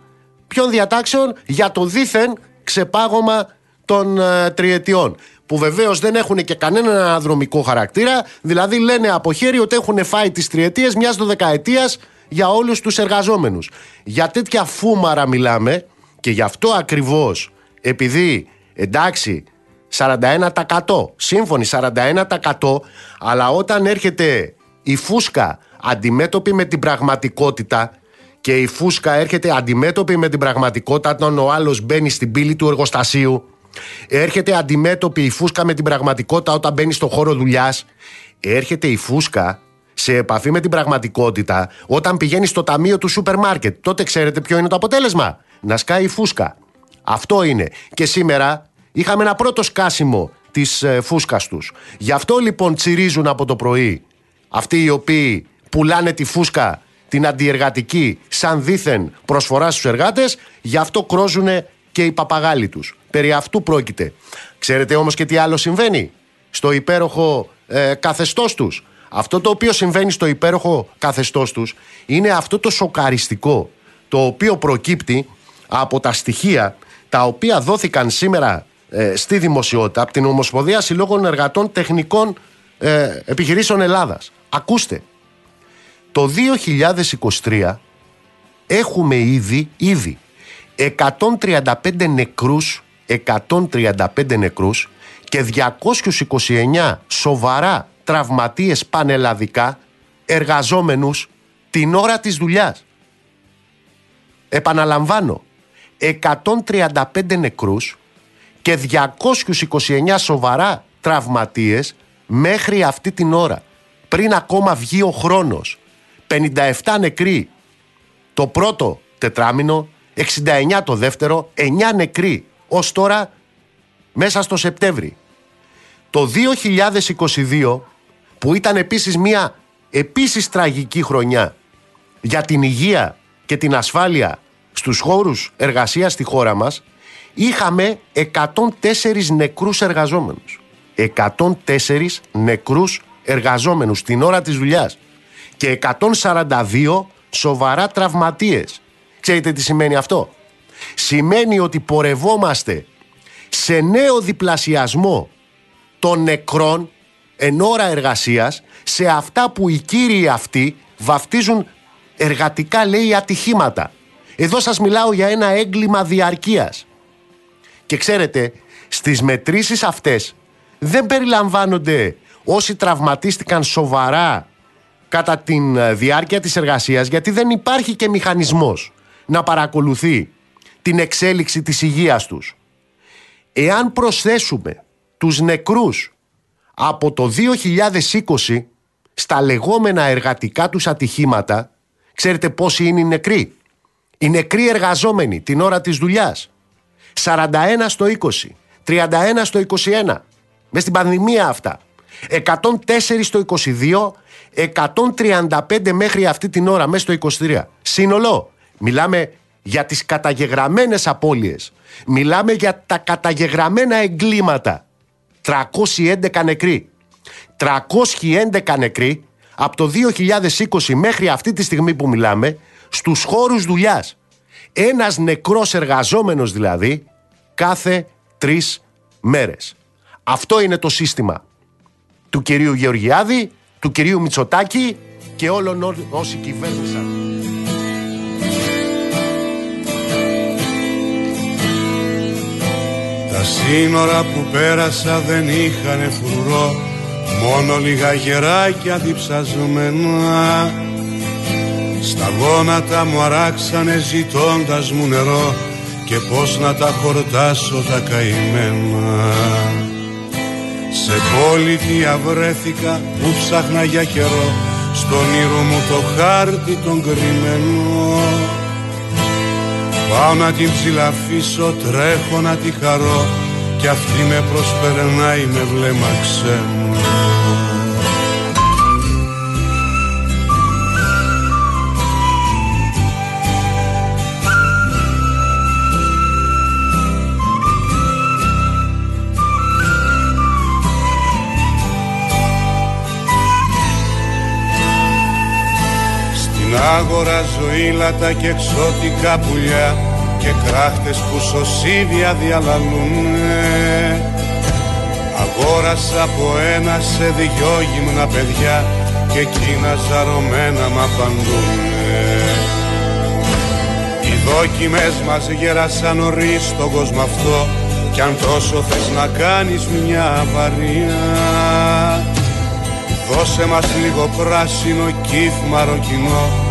Ποιων διατάξεων για το δίθεν ξεπάγωμα των ε, τριετιών. Που βεβαίως δεν έχουν και κανέναν αναδρομικό χαρακτήρα, δηλαδή λένε από χέρι ότι έχουν φάει τις τριετίες μιας δωδεκαετίας για όλους τους εργαζόμενους. Για τέτοια φούμαρα μιλάμε και γι' αυτό ακριβώς, επειδή εντάξει, 41%, σύμφωνοι 41%, αλλά όταν έρχεται η φούσκα αντιμέτωπη με την πραγματικότητα και η φούσκα έρχεται αντιμέτωπη με την πραγματικότητα όταν ο άλλος μπαίνει στην πύλη του εργοστασίου έρχεται αντιμέτωπη η φούσκα με την πραγματικότητα όταν μπαίνει στο χώρο δουλειάς. έρχεται η φούσκα σε επαφή με την πραγματικότητα όταν πηγαίνει στο ταμείο του σούπερ μάρκετ. Τότε ξέρετε ποιο είναι το αποτέλεσμα. Να σκάει η φούσκα. Αυτό είναι. Και σήμερα είχαμε ένα πρώτο σκάσιμο της ε, φούσκας τους. Γι' αυτό λοιπόν τσιρίζουν από το πρωί αυτοί οι οποίοι πουλάνε τη φούσκα την αντιεργατική σαν δίθεν προσφορά στους εργάτες, γι' αυτό κρόζουν και οι παπαγάλοι τους. Περί αυτού πρόκειται. Ξέρετε όμως και τι άλλο συμβαίνει στο υπέροχο ε, καθεστώς τους. Αυτό το οποίο συμβαίνει στο υπέροχο καθεστώς τους είναι αυτό το σοκαριστικό το οποίο προκύπτει από τα στοιχεία τα οποία δόθηκαν σήμερα ε, στη δημοσιότητα από την Ομοσπονδία Συλλόγων Εργατών Τεχνικών ε, Επιχειρήσεων Ελλάδας. Ακούστε, το 2023 έχουμε ήδη, ήδη 135 νεκρούς, 135 νεκρούς και 229 σοβαρά τραυματίες πανελλαδικά εργαζόμενους την ώρα της δουλειάς. Επαναλαμβάνω, 135 νεκρούς και 229 σοβαρά τραυματίες μέχρι αυτή την ώρα. Πριν ακόμα βγει ο χρόνος. 57 νεκροί το πρώτο τετράμινο, 69 το δεύτερο, 9 νεκροί ως τώρα μέσα στο Σεπτέμβρη. Το 2022 που ήταν επίσης μια επίσης τραγική χρονιά για την υγεία και την ασφάλεια στους χώρους εργασίας στη χώρα μας είχαμε 104 νεκρούς εργαζόμενους. 104 νεκρούς εργαζόμενους την ώρα της δουλειάς και 142 σοβαρά τραυματίες. Ξέρετε τι σημαίνει αυτό; Σημαίνει ότι πορευόμαστε σε νέο διπλασιασμό των νεκρών εν ώρα εργασίας σε αυτά που οι κύριοι αυτοί βαφτίζουν εργατικά λέει ατυχήματα. Εδώ σας μιλάω για ένα έγκλημα διαρκείας. Και ξέρετε, στις μετρήσεις αυτές δεν περιλαμβάνονται όσοι τραυματίστηκαν σοβαρά κατά τη ε, διάρκεια της εργασίας γιατί δεν υπάρχει και μηχανισμός να παρακολουθεί την εξέλιξη της υγείας τους. Εάν προσθέσουμε τους νεκρούς από το 2020 στα λεγόμενα εργατικά τους ατυχήματα, ξέρετε πόσοι είναι οι νεκροί; Οι νεκροί εργαζόμενοι την ώρα της δουλειάς. 41 στο 20, 31 στο 21. Μες στην πανδημία αυτά. 104 στο 22, 135 μέχρι αυτή την ώρα μέσα στο 23. Σύνολο. Μιλάμε για τις καταγεγραμμένες απώλειες. Μιλάμε για τα καταγεγραμμένα εγκλήματα. 311 νεκροί. 311 νεκροί από το 2020 μέχρι αυτή τη στιγμή που μιλάμε στους χώρους δουλειάς. Ένας νεκρός εργαζόμενος δηλαδή κάθε τρεις μέρες. Αυτό είναι το σύστημα του κυρίου Γεωργιάδη, του κυρίου Μητσοτάκη και όλων όσοι κυβέρνησαν. Τα σύνορα που πέρασα δεν είχαν φρουρό Μόνο λίγα γεράκια διψαζομένα Στα γόνατα μου αράξανε ζητώντας μου νερό Και πως να τα χορτάσω τα καημένα σε πολιτεία βρέθηκα που ψάχνα για καιρό. Στον ήρω μου το χάρτη τον κρυμμένο. Πάω να την ψηλαφίσω, τρέχω να τη χαρώ. Κι αυτή με προσπερνάει με βλέμμα ξένο Αγοράζω ήλατα και εξώτικα πουλιά και κράχτες που σωσίβια διαλαλούνε Αγόρασα από ένα σε δυο γυμνα παιδιά και εκείνα ζαρωμένα μ' απαντούνε. Οι δόκιμες μας γέρασαν νωρίς στον κόσμο αυτό κι αν τόσο θες να κάνεις μια αβαρία Δώσε μας λίγο πράσινο κύφ μαροκινό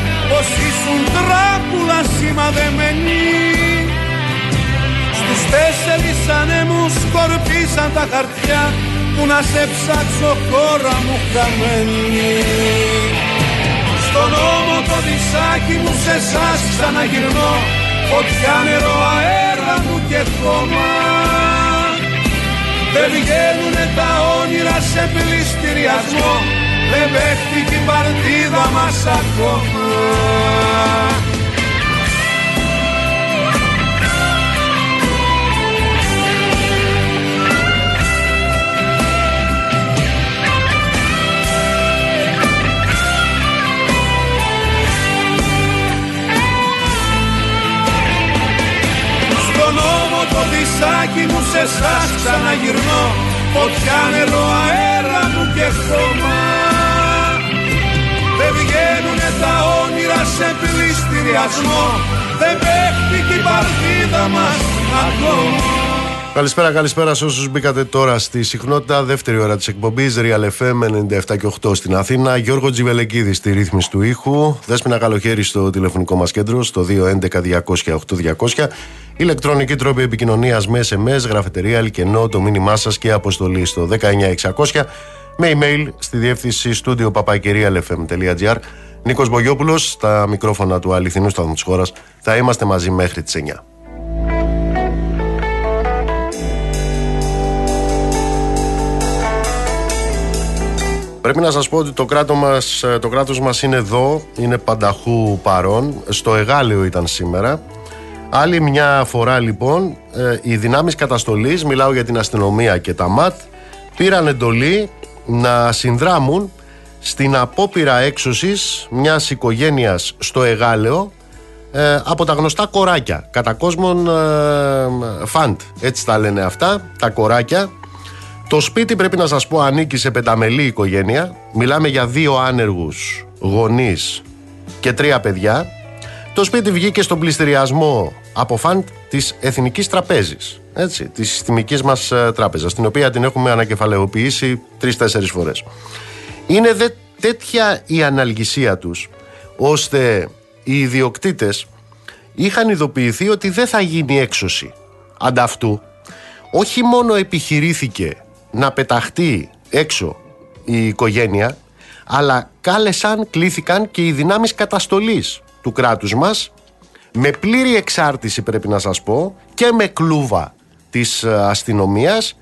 πως ήσουν τράκουλα σημαδεμένοι Στους τέσσερις ανέμους σκορπίσαν τα χαρτιά που να σε ψάξω χώρα μου χαμένη. Στον νόμο το δισάκι μου σε εσάς ξαναγυρνώ φωτιά νερό αέρα μου και χώμα. Δεν βγαίνουνε τα όνειρα σε πληστηριασμό δεν παίχτηκε η παρτίδα μας ακόμα. Στον νόμο το δισάκι μου σε εσάς ξαναγυρνώ. Φωτιά νερό αέρα μου και χώμα. δεν βγαίνουνε τα όνειρα σε πληστηριασμό Δεν παίχτηκε η παρτίδα μας ακόμα Καλησπέρα, καλησπέρα σε όσους μπήκατε τώρα στη συχνότητα. Δεύτερη ώρα της εκπομπής Real FM 97 και 8 στην Αθήνα. Γιώργο Τζιβελεκίδης στη ρύθμιση του ήχου. Δέσπινα καλοχέρι στο τηλεφωνικό μας κέντρο στο 211-200-8200. Ηλεκτρονική τρόπη επικοινωνίας με SMS, γραφετερία, αλκενό, το μήνυμά σας και αποστολή στο 19600 με email στη διεύθυνση στούντιο παπακυρίαλfm.gr. Νίκος Μπογιόπουλος, στα μικρόφωνα του αληθινού σταθμού της χώρας. Θα είμαστε μαζί μέχρι τις 9. Πρέπει να σας πω ότι το, κράτο μας, το κράτος μας είναι εδώ, είναι πανταχού παρόν. Στο Εγάλεο ήταν σήμερα. Άλλη μια φορά λοιπόν, ε, οι δυνάμεις καταστολής, μιλάω για την αστυνομία και τα ΜΑΤ, πήραν εντολή να συνδράμουν στην απόπειρα έξωσης μιας οικογένειας στο Εγάλεο ε, από τα γνωστά κοράκια, κατά κόσμον ε, φαντ, έτσι τα λένε αυτά, τα κοράκια. Το σπίτι πρέπει να σας πω ανήκει σε πενταμελή οικογένεια, μιλάμε για δύο άνεργους γονείς και τρία παιδιά. Το σπίτι βγήκε στον πληστηριασμό από φαντ της Εθνικής Τραπέζης έτσι, της συστημικής μας ε, τράπεζας, την οποία την έχουμε ανακεφαλαιοποιήσει τρεις-τέσσερις φορές. Είναι δε τέτοια η αναλγησία τους, ώστε οι ιδιοκτήτες είχαν ειδοποιηθεί ότι δεν θα γίνει έξωση. Ανταυτού, όχι μόνο επιχειρήθηκε να πεταχτεί έξω η οικογένεια, αλλά κάλεσαν, κλήθηκαν και οι δυνάμεις καταστολής του κράτους μας με πλήρη εξάρτηση πρέπει να σας πω και με κλούβα της ε, αστυνομίας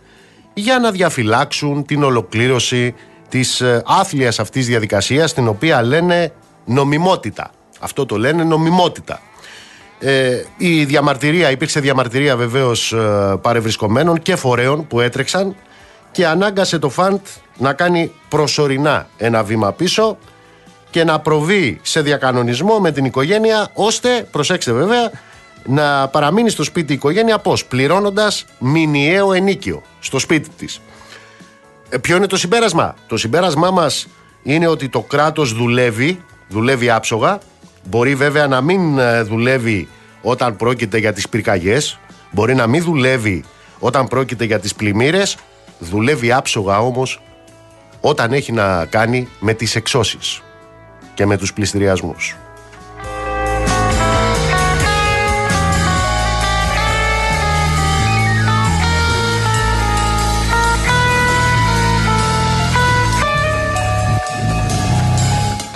για να διαφυλάξουν την ολοκλήρωση της ε, άθλιας αυτής διαδικασίας την οποία λένε νομιμότητα. Αυτό το λένε νομιμότητα. Ε, η διαμαρτυρία, υπήρξε διαμαρτυρία βεβαίως ε, παρευρισκομένων και φορέων που έτρεξαν και ανάγκασε το ΦΑΝΤ να κάνει προσωρινά ένα βήμα πίσω και να προβεί σε διακανονισμό με την οικογένεια ώστε, προσέξτε βέβαια, να παραμείνει στο σπίτι η οικογένεια πώς, πληρώνοντας μηνιαίο ενίκιο στο σπίτι της. Ε, ποιο είναι το συμπέρασμα, Το συμπέρασμά μας είναι ότι το κράτος δουλεύει, δουλεύει άψογα. Μπορεί βέβαια να μην ε, δουλεύει όταν πρόκειται για τις πυρκαγιές, μπορεί να μην δουλεύει όταν πρόκειται για τις πλημμύρες, δουλεύει άψογα όμως όταν έχει να κάνει με τις εξώσεις και με τους πληστηριασμούς.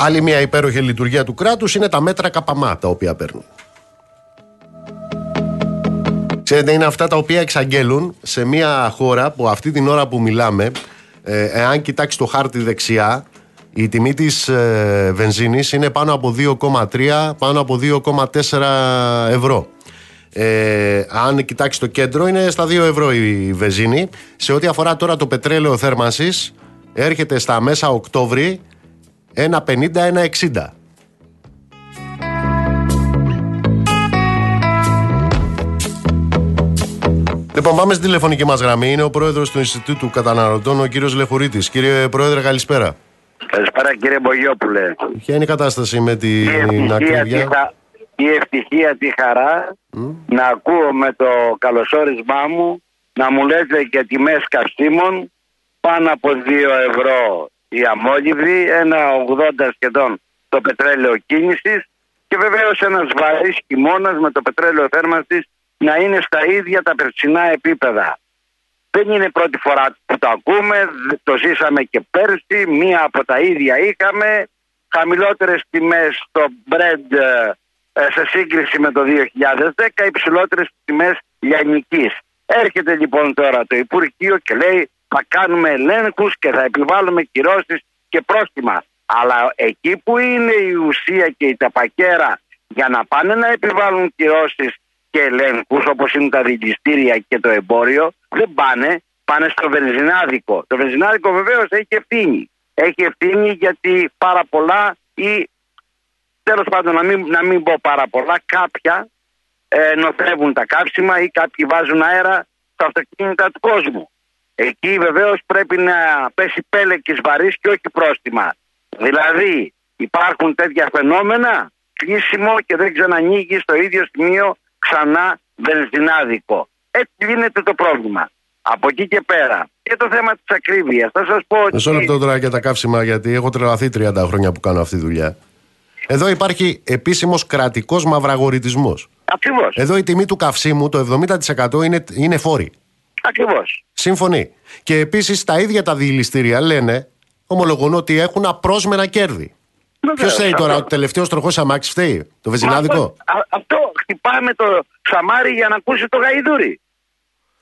Άλλη μια υπέροχη λειτουργία του κράτους είναι τα μέτρα καπαμά τα οποία παίρνουν. Ξέρετε, είναι αυτά τα οποία εξαγγέλουν σε μια χώρα που αυτή την ώρα που μιλάμε, ε, εάν κοιτάξει το χάρτη δεξιά, η τιμή της ε, βενζίνης είναι πάνω από 2,3, πάνω από 2,4 ευρώ. Ε, αν κοιτάξει το κέντρο είναι στα 2 ευρώ η βενζίνη. Σε ό,τι αφορά τώρα το πετρέλαιο θέρμανσης, έρχεται στα μέσα Οκτώβρη 1,50-1,60. Λοιπόν, πάμε στην τηλεφωνική μας γραμμή. Είναι ο πρόεδρος του Ινστιτούτου Καταναλωτών, ο κύριος Λεχουρίτη. Κύριε Πρόεδρε, καλησπέρα. Καλησπέρα, κύριε Μπογιόπουλε. Ποια είναι η κατάσταση με την ακρίβεια; Η ευτυχία, τη χαρά να ακούω με το καλωσόρισμά μου να μου λέτε και τιμές καυσίμων πάνω από 2 ευρώ η αμόλυβδη, ένα 80 σχεδόν το πετρέλαιο κίνησης και βεβαίως ένας βαρύς χειμώνας με το πετρέλαιο θέρμανσης να είναι στα ίδια τα περσινά επίπεδα. Δεν είναι πρώτη φορά που το ακούμε, το ζήσαμε και πέρσι, μία από τα ίδια είχαμε, χαμηλότερες τιμές στο bread ε, σε σύγκριση με το 2010, υψηλότερες τιμές λιανικής. Έρχεται λοιπόν τώρα το Υπουργείο και λέει θα κάνουμε ελέγχους και θα επιβάλλουμε κυρώσεις και πρόστιμα. Αλλά εκεί που είναι η ουσία και η ταπακέρα για να πάνε να επιβάλλουν κυρώσεις και ελέγχους όπως είναι τα δηληστήρια και το εμπόριο, δεν πάνε, πάνε στο βενζινάδικο. Το βενζινάδικο βεβαίως έχει ευθύνη. Έχει ευθύνη γιατί πάρα πολλά ή τέλος πάντων να μην, να μην πω πάρα πολλά, κάποια ε, νοθεύουν τα κάψιμα ή κάποιοι βάζουν αέρα στα αυτοκίνητα του κόσμου. Εκεί βεβαίως πρέπει να πέσει πέλεκης βαρύ και όχι πρόστιμα. Δηλαδή υπάρχουν τέτοια φαινόμενα, κλείσιμο και δεν ξανανοίγει στο ίδιο σημείο ξανά βενζινάδικο. Έτσι γίνεται το πρόβλημα. Από εκεί και πέρα. Και το θέμα της ακρίβειας. Θα σας πω. Μισό λεπτό τώρα για τα καύσιμα, γιατί έχω τρελαθεί 30 χρόνια που κάνω αυτή τη δουλειά. Εδώ υπάρχει επίσημος κρατικός μαυραγορητισμό. Ακριβώς. Εδώ η τιμή του καυσίμου, το 70% είναι, είναι φόροι. Ακριβώς. Σύμφωνοι. Και επίσης τα ίδια τα δηληστήρια λένε, ομολογούν ότι έχουν απρόσμενα κέρδη. Ποιος θέλει τώρα, ο τελευταίος τροχός αμάξι φταίει, το βεζινάδικο. Αυτό, αυτό χτυπάμε το σαμάρι για να ακούσει το γαϊδούρι.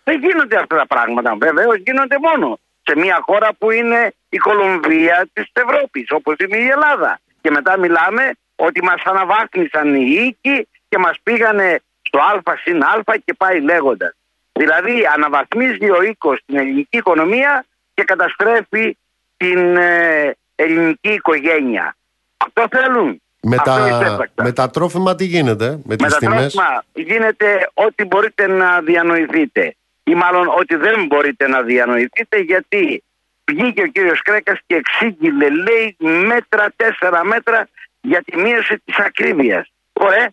Δεν γίνονται αυτά τα πράγματα. Βεβαίως γίνονται μόνο σε μια χώρα που είναι η Κολομβία της Ευρώπης, όπως είναι η Ελλάδα. Και μετά μιλάμε ότι μας αναβάθμισαν οι οίκοι και μας πήγανε στο Α συν Α και πάει λέγοντας. Δηλαδή αναβαθμίζει ο οίκος την ελληνική οικονομία και καταστρέφει την ε, ελληνική οικογένεια. Αυτό θέλουν. Με, τα, με τα τρόφιμα τι γίνεται, με τις με τα τρόφιμα γίνεται ό,τι μπορείτε να διανοηθείτε. Ή μάλλον ότι δεν μπορείτε να διανοηθείτε γιατί βγήκε ο κύριος Κρέκας και εξήγηλε λέει μέτρα, τέσσερα μέτρα για τη μείωση της ακρίβειας. Ωραία.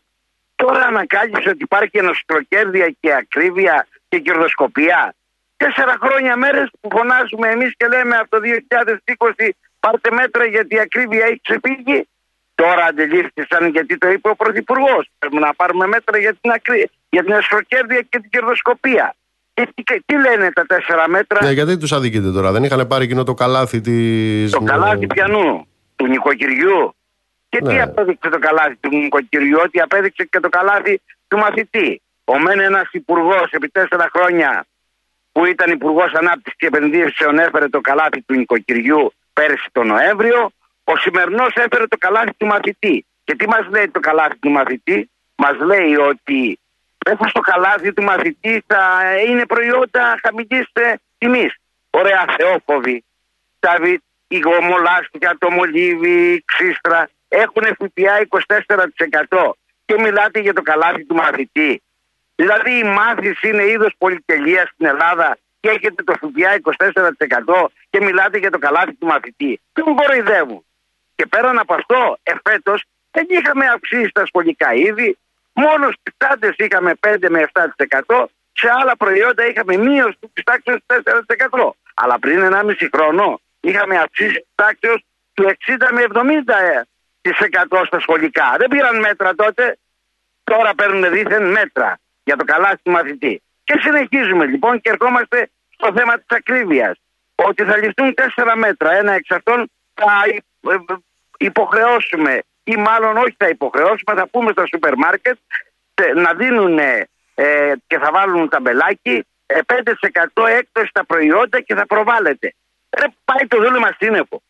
Τώρα ανακάλυψε ότι υπάρχει ενωστροκέρδια και ακρίβεια και κερδοσκοπία. Τέσσερα χρόνια μέρες που φωνάζουμε εμείς και λέμε από το 2020 πάρτε μέτρα γιατί η ακρίβεια έχει ξεφύγει. Τώρα αντιλήφθησαν γιατί το είπε ο Πρωθυπουργός. Πρέπει να πάρουμε μέτρα για την, ακρί... για την εσχροκέρδεια και την κερδοσκοπία. Και τι, τι λένε τα τέσσερα μέτρα; Ναι, γιατί τους αδικείτε τώρα, δεν είχαν πάρει εκείνο το καλάθι της. Το καλάθι πιανού, του νοικοκυριού. Και τι ναι. απέδειξε το καλάθι του νοικοκυριού, ότι απέδειξε και το καλάθι του μαθητή. Ο μεν ένας υπουργός επί τέσσερα χρόνια που ήταν υπουργός Ανάπτυξης και Επενδύσεων έφερε το καλάθι του νοικοκυριού πέρσι τον Νοέμβριο. Ο σημερινός έφερε το καλάθι του μαθητή. Και τι μας λέει το καλάθι του μαθητή, μας λέει ότι μέσα στο καλάθι του μαθητή θα είναι προϊόντα χαμηλή ε, τιμή. Ωραία, θεόφοβοι. Τα η γομολάστικα, το μολύβι, η ξύστρα έχουν ΦΠΑ 24% και μιλάτε για το καλάθι του μαθητή. Δηλαδή η μάθηση είναι είδος πολυτελείας στην Ελλάδα και έχετε το ΦΠΑ 24% και μιλάτε για το καλάθι του μαθητή. Ποιον κοροϊδεύουν; Και πέραν από αυτό, εφέτος δεν είχαμε αυξήσει τα σχολικά είδη. Μόνος στις τάντε είχαμε 5 με 7%. Σε άλλα προϊόντα είχαμε μείωση της τάξης του 4%. Αλλά πριν 1,5 χρόνο είχαμε αυξήσει της τάξης του 60 με 70% στα σχολικά. Δεν πήραν μέτρα τότε. Τώρα παίρνουν δίθεν μέτρα για το καλάθι του μαθητή. Και συνεχίζουμε λοιπόν και ερχόμαστε στο θέμα της ακρίβειας. Ότι θα ληφθούν τέσσερα μέτρα. Ένα εξ αυτών θα ε, υποχρεώσουμε ή μάλλον όχι θα υποχρεώσουμε, θα πούμε στα σούπερ μάρκετ να δίνουν ε, και θα βάλουν ταμπελάκι ε, 5% έκπτωση στα προϊόντα και θα προβάλλεται. Ρε, πάει το δούλευμα σύννεφο.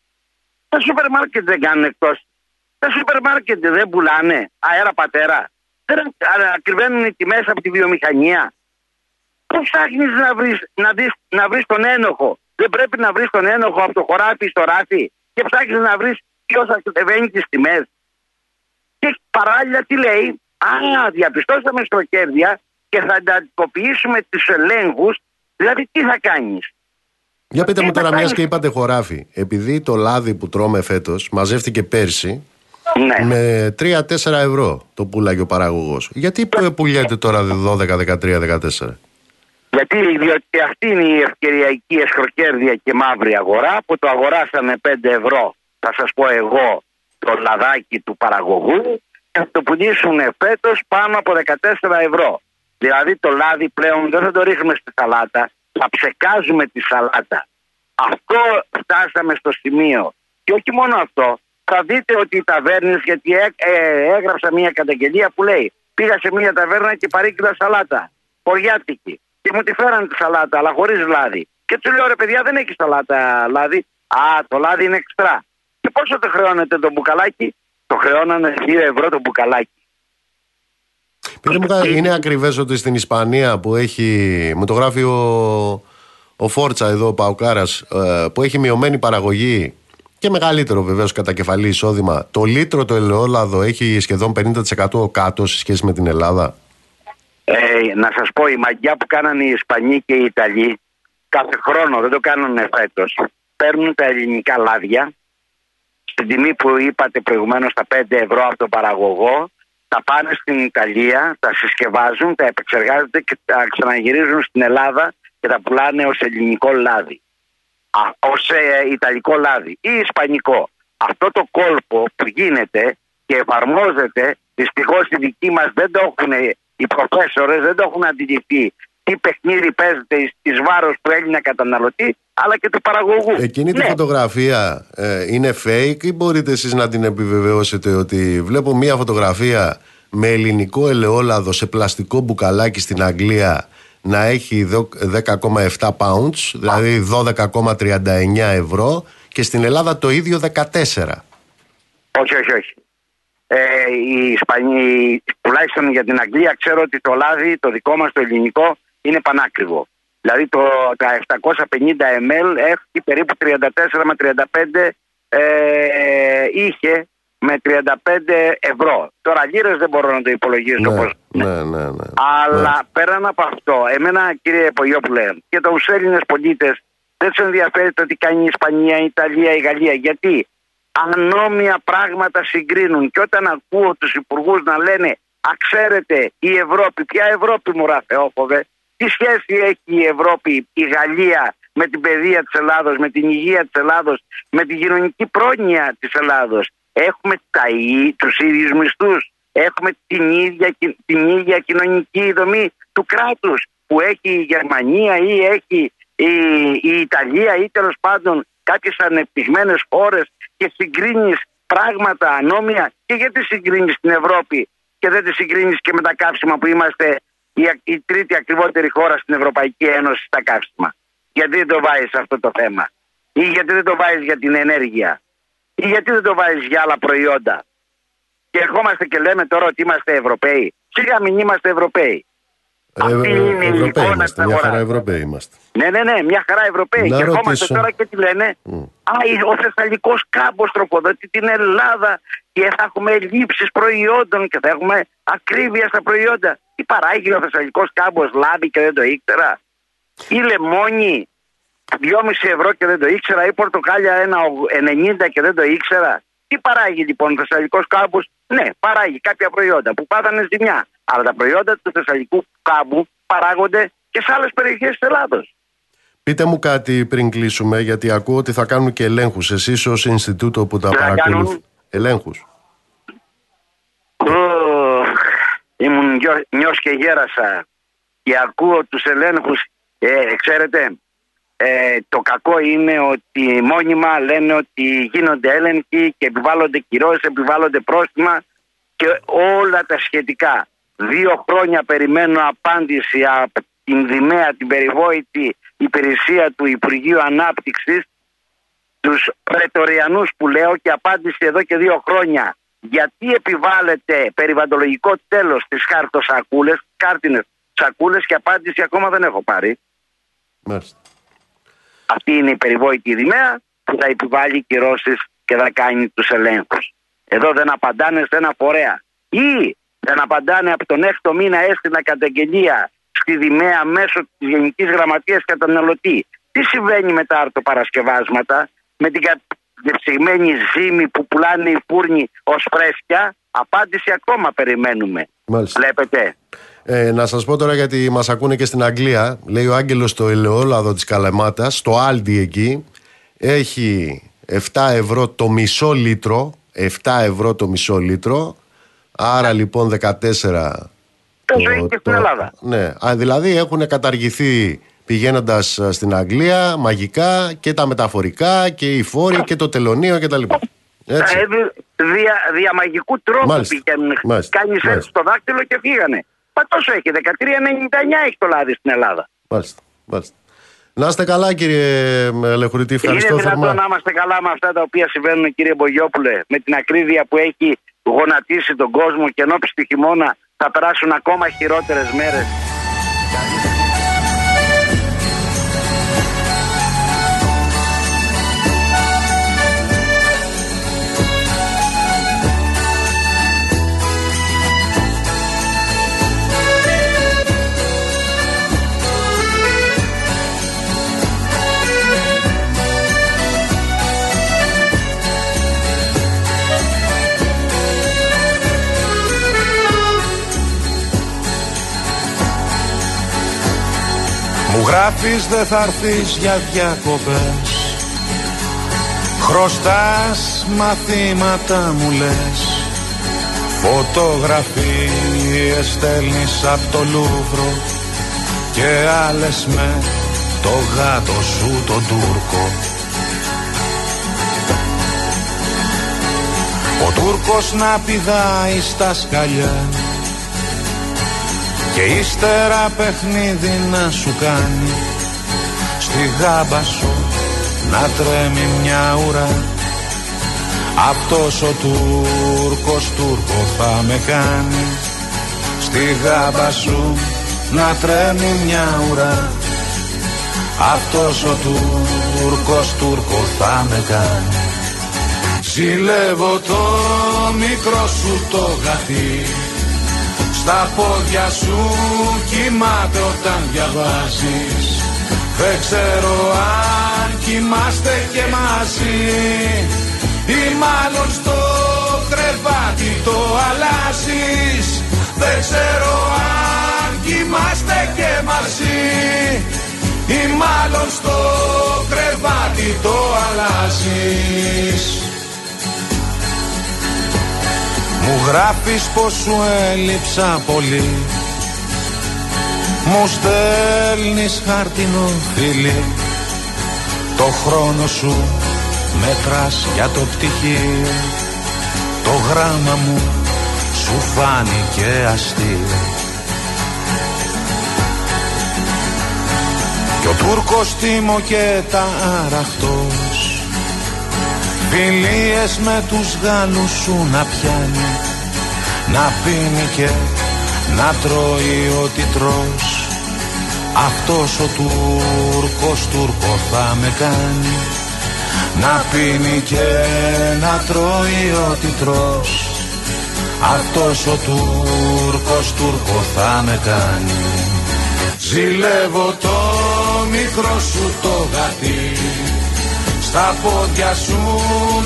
Τα σούπερ μάρκετ δεν κάνουν εκτός. Τα σούπερ μάρκετ δεν πουλάνε αέρα πατέρα. Δεν ακριβένουν οι τιμέ από τη βιομηχανία. Πώς ψάχνεις να βρει να δεις, να βρεις τον ένοχο; Δεν πρέπει να βρεις τον ένοχο από το χωράφι στο ράφι και ψάχνεις να βρεις ποιο θα κατεβαίνει τις τιμές. Και παράλληλα τι λέει, Α, διαπιστώσαμε στροκέρδια και θα εντατικοποιήσουμε τους ελέγχους. Δηλαδή, τι θα κάνεις; Για πείτε μου τώρα, μιας και είπατε χωράφι. Επειδή το λάδι που τρώμε φέτος μαζεύτηκε πέρσι Ναι. με 3-4 ευρώ το πουλάγει ο παραγωγός. Γιατί πουλιέται τώρα 12, 13, 14. Γιατί διότι αυτή είναι η ευκαιριακή εσχροκέρδια και μαύρη αγορά που το αγοράσανε 5 ευρώ, θα σας πω εγώ, το λαδάκι του παραγωγού και θα το πουλήσουν φέτος πάνω από 14 ευρώ. Δηλαδή το λάδι πλέον δεν θα το ρίχνουμε στη σαλάτα, θα ψεκάζουμε τη σαλάτα. Αυτό φτάσαμε στο σημείο. Και όχι μόνο αυτό, θα δείτε ότι οι ταβέρνες, γιατί έ- ε, έγραψα μια καταγγελία που λέει πήγα σε μια ταβέρνα και παρήγγειλα σαλάτα, χωριάτικη. Και μου τη φέραν τη σαλάτα, αλλά χωρίς λάδι. Και του λέω ρε παιδιά, δεν έχεις σαλάτα λάδι. Α, το λάδι είναι εξτρά. Και πόσο το χρεώνετε το μπουκαλάκι, το χρεώνανε 2 ευρώ το μπουκαλάκι. Πείτε μου, κάτι, είναι ακριβές ότι στην Ισπανία που έχει, μου το γράφει ο, ο Φόρτσα εδώ, ο Παουκάρας, ε, που έχει μειωμένη παραγωγή και μεγαλύτερο βεβαίως κατά κεφαλή εισόδημα, το λίτρο το ελαιόλαδο έχει σχεδόν 50% κάτω σε σχέση με την Ελλάδα. Ε, να σας πω, η μαγιά που κάνανε οι Ισπανοί και οι Ιταλοί κάθε χρόνο, δεν το κάνουν φέτος. Παίρνουν τα ελληνικά λάδια στην τιμή που είπατε προηγουμένως τα 5 ευρώ από τον παραγωγό τα πάνε στην Ιταλία, τα συσκευάζουν, τα επεξεργάζονται και τα ξαναγυρίζουν στην Ελλάδα και τα πουλάνε ως ελληνικό λάδι. Α, ως ε, ιταλικό λάδι ή ισπανικό. Αυτό το κόλπο που γίνεται και εφαρμόζεται, δυστυχώς οι δικοί μας δεν το έχουν, οι προφέσορες δεν το έχουν αντιληφθεί τι παιχνίδι παίζεται εις βάρος του Έλληνα καταναλωτή αλλά και του παραγωγού. Εκείνη τη Ναι. φωτογραφία ε, είναι fake ή μπορείτε εσείς να την επιβεβαιώσετε ότι βλέπω μία φωτογραφία με ελληνικό ελαιόλαδο σε πλαστικό μπουκαλάκι στην Αγγλία να έχει δο- 10,7 pounds, δηλαδή 12,39 ευρώ και στην Ελλάδα το ίδιο 14. Όχι, όχι, όχι. Ε, οι Ισπανοί, τουλάχιστον για την Αγγλία, ξέρω ότι το λάδι, το δικό μας το ελληνικό, είναι πανάκριβο. Δηλαδή το, τα 750 ml έχει περίπου 34 με 35 ε, είχε με 35 ευρώ. Τώρα λίρες δεν μπορώ να το υπολογίσω Ναι, πώς ναι, ναι, ναι. αλλά πέραν από αυτό, εμένα κύριε Πογιόπουλε και τους Έλληνες πολίτες δεν τους ενδιαφέρει το τι κάνει η Ισπανία, η Ιταλία, η Γαλλία. Γιατί ανώμια πράγματα συγκρίνουν. Και όταν ακούω τους υπουργούς να λένε Α, ξέρετε, η Ευρώπη, ποια Ευρώπη μου Θεόφοβε, τι σχέση έχει η Ευρώπη, η Γαλλία με την παιδεία της Ελλάδος, με την υγεία της Ελλάδος, με την κοινωνική πρόνοια της Ελλάδος; Έχουμε τα, ί- τους ίδιους μισθούς, έχουμε την ίδια, κι- την ίδια κοινωνική δομή του κράτους που έχει η Γερμανία ή έχει η, η Ιταλία ή τέλος πάντων κάποιες ανεπτυγμένες χώρες και συγκρίνεις πράγματα ανώμια και γιατί συγκρίνεις την Ευρώπη και δεν τη συγκρίνεις και με τα καύσιμα που είμαστε η, η τρίτη ακριβότερη χώρα στην Ευρωπαϊκή Ένωση στα καύσιμα. Γιατί δεν το βάζεις αυτό το θέμα ή γιατί δεν το βάζεις για την ενέργεια; Ή γιατί δεν το βάζεις για άλλα προϊόντα; Και ερχόμαστε και λέμε τώρα ότι είμαστε Ευρωπαίοι. Σιγά μην είμαστε Ευρωπαίοι. Αυτή Ε, είναι η Ευρωπαίοι εικόνα είμαστε, της μια αγοράς. χαρά Ευρωπαίοι είμαστε. Ναι, ναι, ναι, μια χαρά Ευρωπαίοι. Να και ερχόμαστε ρωτήσω. τώρα και τι λένε. Α, ο Θεσσαλικός κάμπος τροφοδοτεί την Ελλάδα και θα έχουμε λήψει προϊόντων και θα έχουμε ακρίβεια στα προϊόντα. Τι παράγει ο Θεσσαλικός κάμπος λάδι και δεν το ήξερα; Ή λεμόνι; 2,5 ευρώ και δεν το ήξερα. Ή πορτοκάλια 1,90 και δεν το ήξερα. Τι παράγει λοιπόν ο Θεσσαλικός κάμπο. Ναι, παράγει κάποια προϊόντα που πάθανε ζημιά. Αλλά τα προϊόντα του Θεσσαλικού κάμπου παράγονται και σε άλλες περιοχές της Ελλάδος. Πείτε μου κάτι πριν κλείσουμε, γιατί ακούω ότι θα κάνουν και ελέγχους. Εσείς ως Ινστιτούτο που τα Τι θα παρακολουθείτε. κάνουν; Ελέγχους. Ω, Ήμουν νιώ- νιός και γέρασα και ακούω τους ελέγχους. Ε, ξέρετε, ε, το κακό είναι ότι μόνιμα λένε ότι γίνονται έλεγχοι και επιβάλλονται κυρώσεις, επιβάλλονται πρόστιμα και όλα τα σχετικά. Δύο χρόνια περιμένω απάντηση από την Δημαία, την περιβόητη υπηρεσία του Υπουργείου Ανάπτυξης τους πρετοριανούς που λέω και απάντηση εδώ και δύο χρόνια γιατί επιβάλλεται περιβαλλοντολογικό τέλος στις χάρτοσακούλες, κάρτινες σακούλες και απάντηση ακόμα δεν έχω πάρει. Μάλιστα. Αυτή είναι η περιβόητη Δημαία που θα επιβάλλει κυρώσεις και θα κάνει τους ελέγχους. Εδώ δεν απαντάνε σε ένα φορέα. Ή δεν απαντάνε από τον έκτο μήνα έστειλα καταγγελία στη Δημαία μέσω της Γενικής Γραμματείας Καταναλωτή. Τι συμβαίνει με τα αρτοπαρασκευάσματα, με την κατεψυγμένη ζύμη που πουλάνε οι φούρνοι ως φρέσκια; Απάντηση ακόμα περιμένουμε. Μάλιστα. Βλέπετε. Ε, να σας πω τώρα γιατί μας ακούνε και στην Αγγλία. Λέει ο Άγγελος στο ελαιόλαδο της Καλαμάτας, στο Άλντι εκεί, έχει 7 ευρώ το μισό λίτρο. 7 ευρώ το μισό λίτρο. Άρα λοιπόν 14 Τόσο έχει και στην Ελλάδα. Ναι, Α, δηλαδή έχουν καταργηθεί πηγαίνοντας στην Αγγλία μαγικά και τα μεταφορικά και οι φόροι και το τελωνίο κτλ. Έτσι. Ε, δι- δια, δια μαγικού τρόπου Μάλιστα. πηγαίνουν. Μάλιστα. Κάνεις έτσι Μάλιστα. στο δάκτυλο και φύγανε. Μα τόσο έχει, 13,99 έχει το λάδι στην Ελλάδα. Μάλιστα. Μάλιστα. Να είστε καλά κύριε Λεχουρητή, ευχαριστώ είναι δυνατόν θερμά. να είμαστε καλά με αυτά τα οποία συμβαίνουν, κύριε Μπογιόπουλε, με την ακρίβεια που έχει γονατίσει τον κόσμο και ενώπιση του χειμώνα θα περάσουν ακόμα χειρότερες μέρες. Γράφεις δεν θα έρθεις για διακοπές Χρωστάς μαθήματα μου λες. Φωτογραφίες στέλνεις από το Λούβρο Και άλλες με το γάτο σου τον Τούρκο. Ο Τούρκος να πηδάει στα σκαλιά και ύστερα παιχνίδι να σου κάνει Στη γάμπα σου να τρέμει μια ουρά. Αυτός ο Τούρκος Τούρκο θα με κάνει Στη γάμπα σου να τρέμει μια ουρά. Αυτός ο Τούρκος Τούρκο θα με κάνει. Ζηλεύω το μικρό σου το γατί στα πόδια σου κοιμάται όταν διαβάζεις. Δεν ξέρω αν κοιμάστε και μαζί. Ή μάλλον στο κρεβάτι το αλλάζεις. Δεν ξέρω αν κοιμάστε και μαζί. Ή μάλλον στο κρεβάτι το αλλάζεις μου γράφεις πως σου έλειψα πολύ. Μου στέλνεις χάρτινο φίλι Το χρόνο σου μετράς για το πτυχίο. Το γράμμα μου σου φάνηκε αστείο. Κι ο Τούρκος τίμω και τα αραχτός Φιλίες με τους Γάλλους σου να πιάνει Να πίνει και να τρώει ό,τι τρως. Αυτός ο Τούρκος Τούρκο θα με κάνει Να πίνει και να τρώει ό,τι τρως. Αυτός ο Τούρκος Τούρκο θα με κάνει. Ζηλεύω το μικρό σου το γατί στα πόδια σου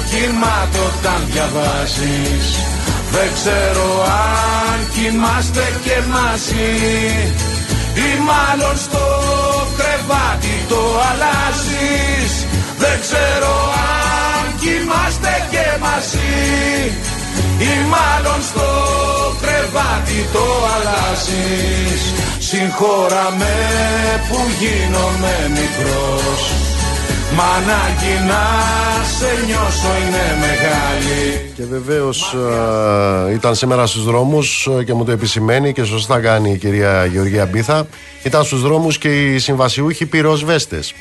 κοιμάται όταν διαβάζεις Δεν ξέρω αν κοιμάστε και μαζί. Ή μάλλον στο κρεβάτι το αλλάζεις. Δεν ξέρω αν κοιμάστε και μαζί. Ή μάλλον στο κρεβάτι το αλλάζεις. Συγχώρα με που γίνομαι μικρός Μα ανάγκη να σε νιώσω είναι μεγάλη Και βεβαίως ήταν σήμερα στους δρόμους και μου το επισημαίνει και σωστά κάνει η κυρία Γεωργία Μπίθα Ήταν στους δρόμους και οι συμβασιούχοι πυροσβέστες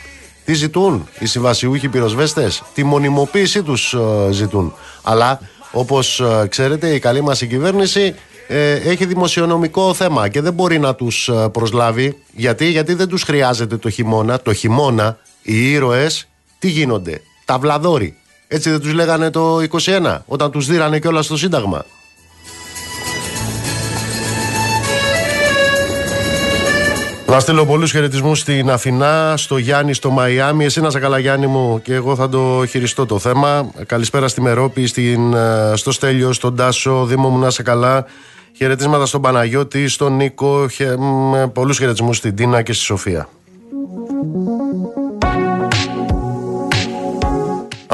τι ζητούν οι συμβασιούχοι πυροσβέστες, τη μονιμοποίησή τους ζητούν. Αλλά όπως ξέρετε η καλή μας η κυβέρνηση ε, έχει δημοσιονομικό θέμα και δεν μπορεί να τους προσλάβει. Γιατί, Γιατί δεν τους χρειάζεται το χειμώνα. Το χειμώνα οι ήρωες τι γίνονται, τα βλαδόροι. Έτσι δεν τους λέγανε το 21 όταν τους δίρανε κιόλας στο Σύνταγμα. Να στείλω πολλούς χαιρετισμούς στην Αθηνά, στο Γιάννη, στο Μαϊάμι. Εσύ να σε καλά, Γιάννη μου, και εγώ θα το χειριστώ το θέμα. Καλησπέρα στη Μερόπη, στην, ε, στο Στέλιο, στον Τάσο. Δήμο μου να σε καλά. Χαιρετίσματα στον Παναγιώτη, στον Νίκο. Χε, πολλούς χαιρετισμούς στην Τίνα και στη Σοφία.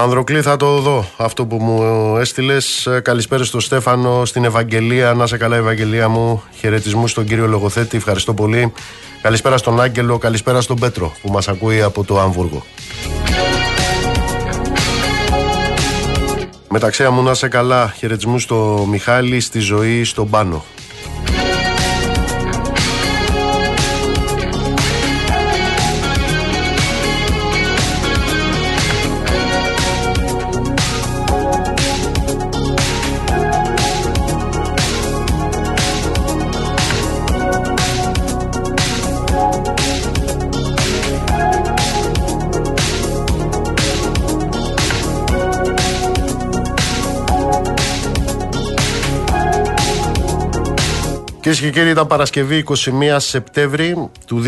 Ανδροκλή θα το δω αυτό που μου έστειλες. Ε, καλησπέρα στο Στέφανο, στην Ευαγγελία. Να σε καλά, Ευαγγελία μου. Χαιρετισμού στον κύριο Λογοθέτη. Ευχαριστώ πολύ. Καλησπέρα στον Άγγελο. Καλησπέρα στον Πέτρο που μας ακούει από το Αμβούργο. Μεταξύ μου να σε καλά. Χαιρετισμού στο Μιχάλη, στη ζωή, στον Πάνο. Κυρίες και κύριοι, ήταν Παρασκευή 21 Σεπτέμβρη του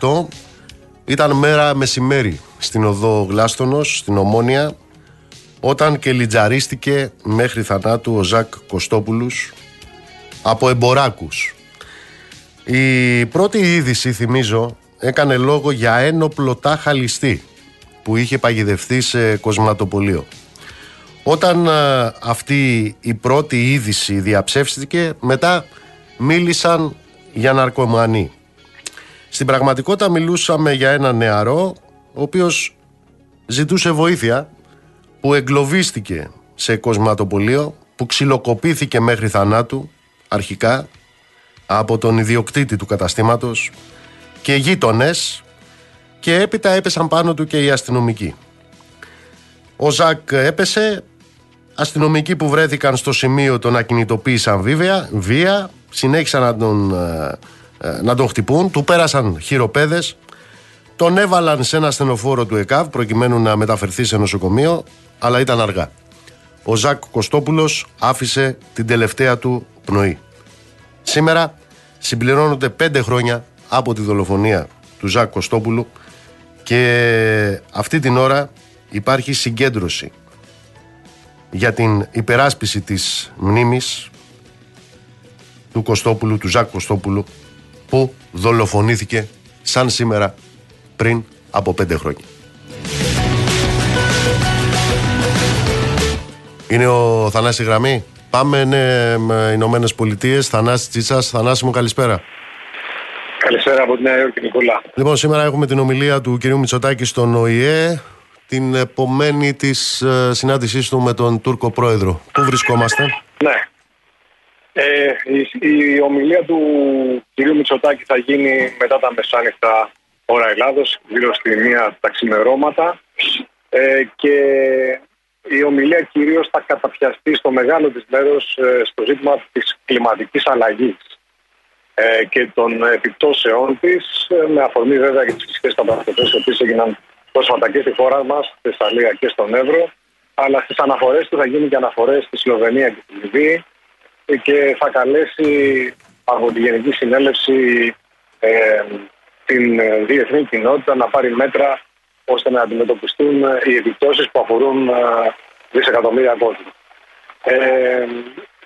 2018. Ήταν μέρα μεσημέρι στην οδό Γλάστονος, στην Ομόνια, όταν και λιτζαρίστηκε μέχρι θανάτου ο Ζακ Κωστόπουλους από εμποράκους. Η πρώτη είδηση, θυμίζω, έκανε λόγο για ένοπλο τάχα ληστή που είχε παγιδευτεί σε κοσματοπολείο. Όταν αυτή η πρώτη είδηση διαψεύστηκε, μετά μίλησαν για ναρκωμανή. Στην πραγματικότητα μιλούσαμε για ένα νεαρό ο οποίος ζητούσε βοήθεια που εγκλωβίστηκε σε κοσματοπολείο που ξυλοκοπήθηκε μέχρι θανάτου αρχικά από τον ιδιοκτήτη του καταστήματος και γείτονες και έπειτα έπεσαν πάνω του και οι αστυνομικοί. Ο Ζακ έπεσε, αστυνομικοί που βρέθηκαν στο σημείο τον ακινητοποίησαν βία, βία συνέχισαν να τον, ε, ε, να τον χτυπούν, του πέρασαν χειροπέδες, τον έβαλαν σε ένα στενοφόρο του ΕΚΑΒ προκειμένου να μεταφερθεί σε νοσοκομείο, αλλά ήταν αργά. Ο Ζακ Κωστόπουλος άφησε την τελευταία του πνοή. Σήμερα συμπληρώνονται πέντε χρόνια από τη δολοφονία του Ζακ Κωστόπουλου και αυτή την ώρα υπάρχει συγκέντρωση για την υπεράσπιση της μνήμης του Κωστόπουλου, του Ζακ Κωστόπουλου, που δολοφονήθηκε σαν σήμερα πριν από πέντε χρόνια. Είναι ο Θανάσης Γραμμή. Πάμε ναι, με Ηνωμένες Πολιτείες. Θανάση Τσίτσα. Θανάση μου, καλησπέρα. Καλησπέρα από τη Νέα Υόρκη, Νικόλα. Λοιπόν, σήμερα έχουμε την ομιλία του κυρίου Μητσοτάκη στον ΟΗΕ. Την επομένη της ε, συνάντησής του με τον Τούρκο πρόεδρο. Πού βρισκόμαστε, Ναι. Ε, η, η, ομιλία του κυρίου Μητσοτάκη θα γίνει μετά τα μεσάνυχτα ώρα Ελλάδος, γύρω στη μία τα ξημερώματα. Ε, και η ομιλία κυρίως θα καταπιαστεί στο μεγάλο της μέρος ε, στο ζήτημα της κλιματικής αλλαγής ε, και των επιπτώσεών της ε, με αφορμή βέβαια και τις φυσικές καταστροφές οι οποίες έγιναν πρόσφατα και στη χώρα μας, στη Θεσσαλία και στον Εύρο. Αλλά στις αναφορές του θα γίνει και αναφορές στη Σλοβενία και στη Λιβύη και θα καλέσει από τη Γενική Συνέλευση ε, την διεθνή κοινότητα να πάρει μέτρα ώστε να αντιμετωπιστούν οι επιπτώσεις που αφορούν ε, δισεκατομμύρια κόσμου. Ε,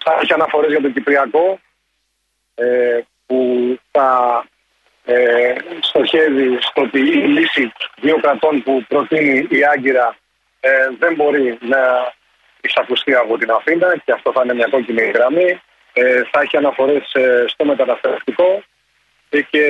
θα έχει αναφορές για το Κυπριακό ε, που θα ε, στοχεύει στο ότι η λύση δύο κρατών που προτείνει η Άγκυρα ε, δεν μπορεί να εισακουστεί από την Αθήνα και αυτό θα είναι μια κόκκινη γραμμή. Ε, θα έχει αναφορές ε, στο μεταναστευτικό και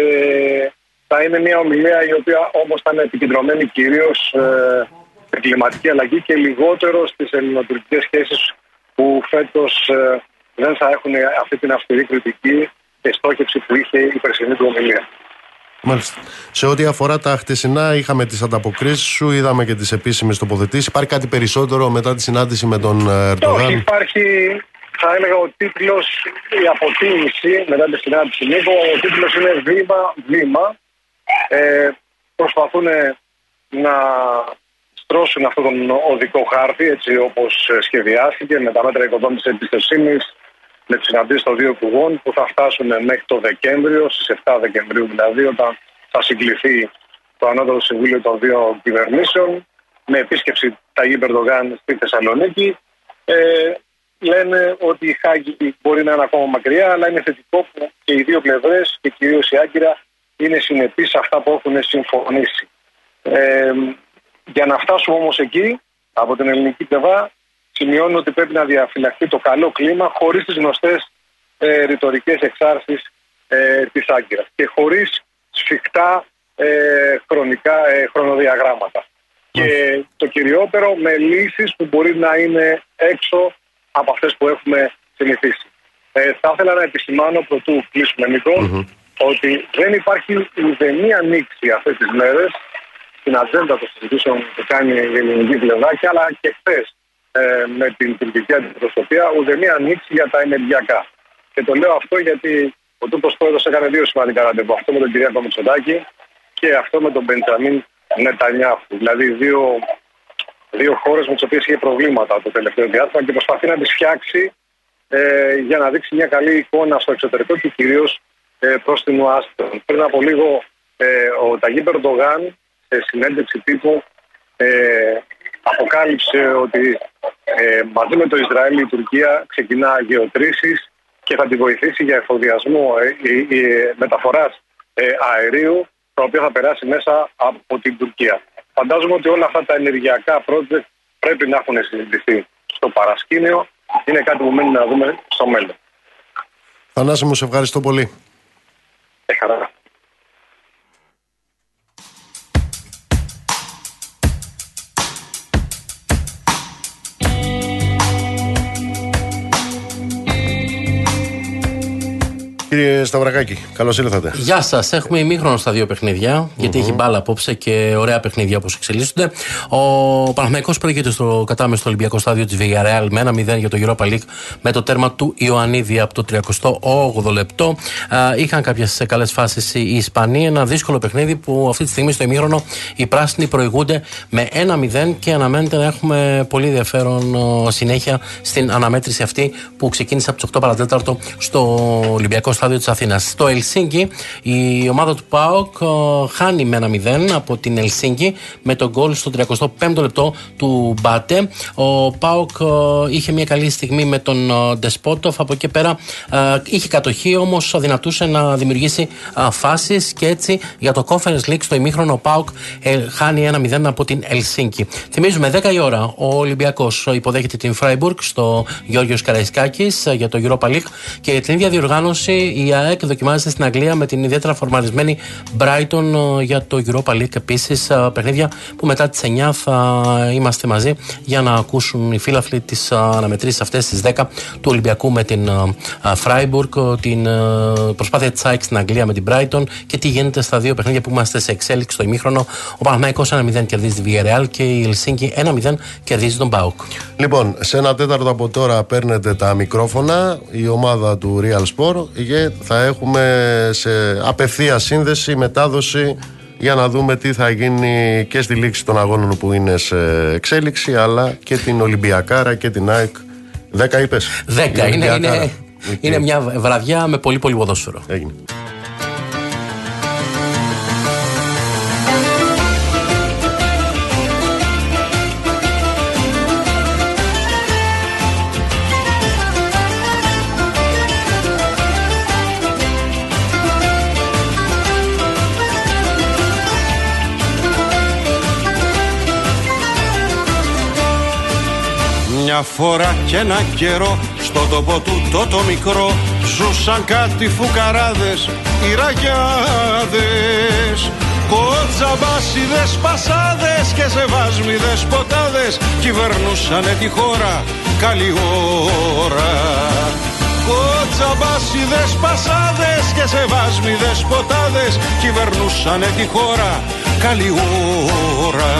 Θα είναι μια ομιλία η οποία όμως θα είναι επικεντρωμένη κυρίως ε, στην κλιματική αλλαγή και λιγότερο στις ελληνοτουρκικές σχέσεις που φέτος ε, δεν θα έχουν αυτή την αυστηρή κριτική και στόχευση που είχε η περσινή του ομιλία. Μάλιστα. Σε ό,τι αφορά τα χτεσινά, είχαμε τις ανταποκρίσεις σου, είδαμε και τις επίσημες τοποθετήσεις. Υπάρχει κάτι περισσότερο μετά τη συνάντηση με τον ε, Ερντογάν; Όχι, υπάρχει, θα έλεγα ο τίτλος, η αποτίμηση μετά τη συνάντηση Νίκο. Ο τίτλος είναι βήμα-βήμα. Ε, προσπαθούν να στρώσουν αυτόν τον οδικό χάρτη έτσι όπως σχεδιάστηκε με τα μέτρα οικοδόμησης εμπιστοσύνης, με τις συναντήσεις των δύο υπουργών που θα φτάσουν μέχρι το Δεκέμβριο, στις 7 Δεκεμβρίου δηλαδή, όταν θα συγκληθεί το Ανώτατο Συμβούλιο των δύο κυβερνήσεων με επίσκεψη Ταγί Περδογάν στη Θεσσαλονίκη. Ε, λένε ότι η Χάγη μπορεί να είναι ακόμα μακριά, αλλά είναι θετικό που και οι δύο πλευρές και κυρίως η Άγκυρα είναι συνεπείς σε αυτά που έχουν συμφωνήσει. Ε, για να φτάσουμε όμως εκεί, από την ελληνική πλευρά, σημειώνω ότι πρέπει να διαφυλαχθεί το καλό κλίμα χωρίς τις γνωστές ε, ρητορικές εξάρσεις ε, της Άγκυρας και χωρίς σφιχτά ε, χρονικά ε, χρονοδιαγράμματα. Και το κυριότερο με λύσεις που μπορεί να είναι έξω από αυτές που έχουμε συνηθίσει. Ε, θα ήθελα να επισημάνω πρωτού κλείσουμε ότι δεν υπάρχει ουδέμια ανοίξη αυτές τις μέρες στην ατζέντα των συζητήσεων που κάνει η ελληνική πλευρά και αλλά και χθες ε, με την τουρκική αντιπροσωπεία ουδέμια ανοίξη για τα ενεργειακά. Και το λέω αυτό γιατί ο Τούρκος πρόεδρος έκανε δύο σημαντικά ραντεβού. Αυτό με τον Κυριάκο Μητσοτάκη και αυτό με τον Μπεντζαμίν Νετανιάχου. Δηλαδή δύο, δύο χώρες με τις οποίες είχε προβλήματα το τελευταίο διάστημα και προσπαθεί να τις φτιάξει ε, για να δείξει μια καλή εικόνα στο εξωτερικό και κυρίως ε, προς την Ουάσιγκτον. Πριν από λίγο ε, ο Ταγί Περντογάν σε συνέντευξη τύπου ε, αποκάλυψε ότι ε, μαζί με το Ισραήλ η Τουρκία ξεκινά γεωτρήσεις και θα τη βοηθήσει για εφοδιασμό ε, η, μεταφοράς ε, αερίου το οποίο θα περάσει μέσα από την Τουρκία. Φαντάζομαι ότι όλα αυτά τα ενεργειακά project πρέπει να έχουν συζητηθεί στο παρασκήνιο. Είναι κάτι που μένει να δούμε στο μέλλον. Θανάση μου, σε ευχαριστώ πολύ. Ε, χαρά. Κύριε Σταυρακάκη, καλώς ήρθατε. Γεια σας. Έχουμε ημίχρονο στα δύο παιχνίδια, γιατί έχει μπάλα απόψε και ωραία παιχνίδια όπως εξελίσσονται. Ο Παναθηναϊκός προηγείται στο κατάμεστο Ολυμπιακό στάδιο της Villarreal με ένα 0 για το Europa League με το τέρμα του Ιωαννίδη από το 38ο λεπτό. είχαν κάποιες καλές φάσεις οι Ισπανοί. Ένα δύσκολο παιχνίδι που αυτή τη στιγμή στο ημίχρονο οι πράσινοι προηγούνται με 1-0 και αναμένεται να έχουμε πολύ ενδιαφέρον συνέχεια στην αναμέτρηση αυτή που ξεκίνησε από τις 8 παρατέταρτο στο Ολυμπιακό στάδιο της Αθήνας. Στο Ελσίνκι η ομάδα του ΠΑΟΚ ε, χάνει με ένα 0 από την Ελσίνκι με τον γκολ στο 35ο λεπτό του Μπάτε. Ο ΠΑΟΚ ε, είχε μια καλή στιγμή με τον ε, Ντεσπότοφ. Από εκεί πέρα είχε κατοχή, όμως δυνατούσε να δημιουργήσει φάσεις και έτσι για το Conference League στο ημίχρονο ο ΠΑΟΚ χάνει ένα 0 από την Ελσίνκι. Θυμίζουμε 10 η ώρα ο Ολυμπιακός υποδέχεται την Φράιμπουργκ στο Γιώργιος Καραϊσκάκης για το Europa League και την ίδια διοργάνωση η ΑΕΚ δοκιμάζεται στην Αγγλία με την ιδιαίτερα φορμαρισμένη Brighton ε, για το Europa League. Επίσης, ε, παιχνίδια που μετά τις 9 θα είμαστε μαζί για να ακούσουν οι φίλαθλοι τις ε, αναμετρήσεις αυτές τι 10 του Ολυμπιακού με την Freiburg, την προσπάθεια της ΑΕΚ στην Αγγλία με την Brighton και τι γίνεται στα δύο παιχνίδια που είμαστε σε εξέλιξη στο ημίχρονο. Ο Παναγιώ 1-0 κερδίζει τη Villarreal και η Ελσίνκη 1-0 κερδίζει τον Μπάουκ. Λοιπόν, σε ένα τέταρτο από τώρα παίρνετε τα μικρόφωνα η ομάδα του Real Sport και θα έχουμε σε απευθεία σύνδεση, μετάδοση για να δούμε τι θα γίνει και στη λήξη των αγώνων που είναι σε εξέλιξη αλλά και την Ολυμπιακάρα και την ΑΕΚ. Δέκα είπες. Δέκα. Είναι, είναι, είναι μια βραδιά με πολύ πολύ ποδόσφαιρο. Έγινε. Μια φορά και ένα καιρό στο τόπο του το μικρό Ζούσαν κάτι φουκαράδες, οι ραγιάδες Κοτζαμπάσιδες, πασάδες και σεβάσμιδες ποτάδες Κυβερνούσανε τη χώρα καλή ώρα. Κοτζαμπάσιδες, πασάδες και σεβάσμιδες ποτάδες Κυβερνούσανε τη χώρα καλή ώρα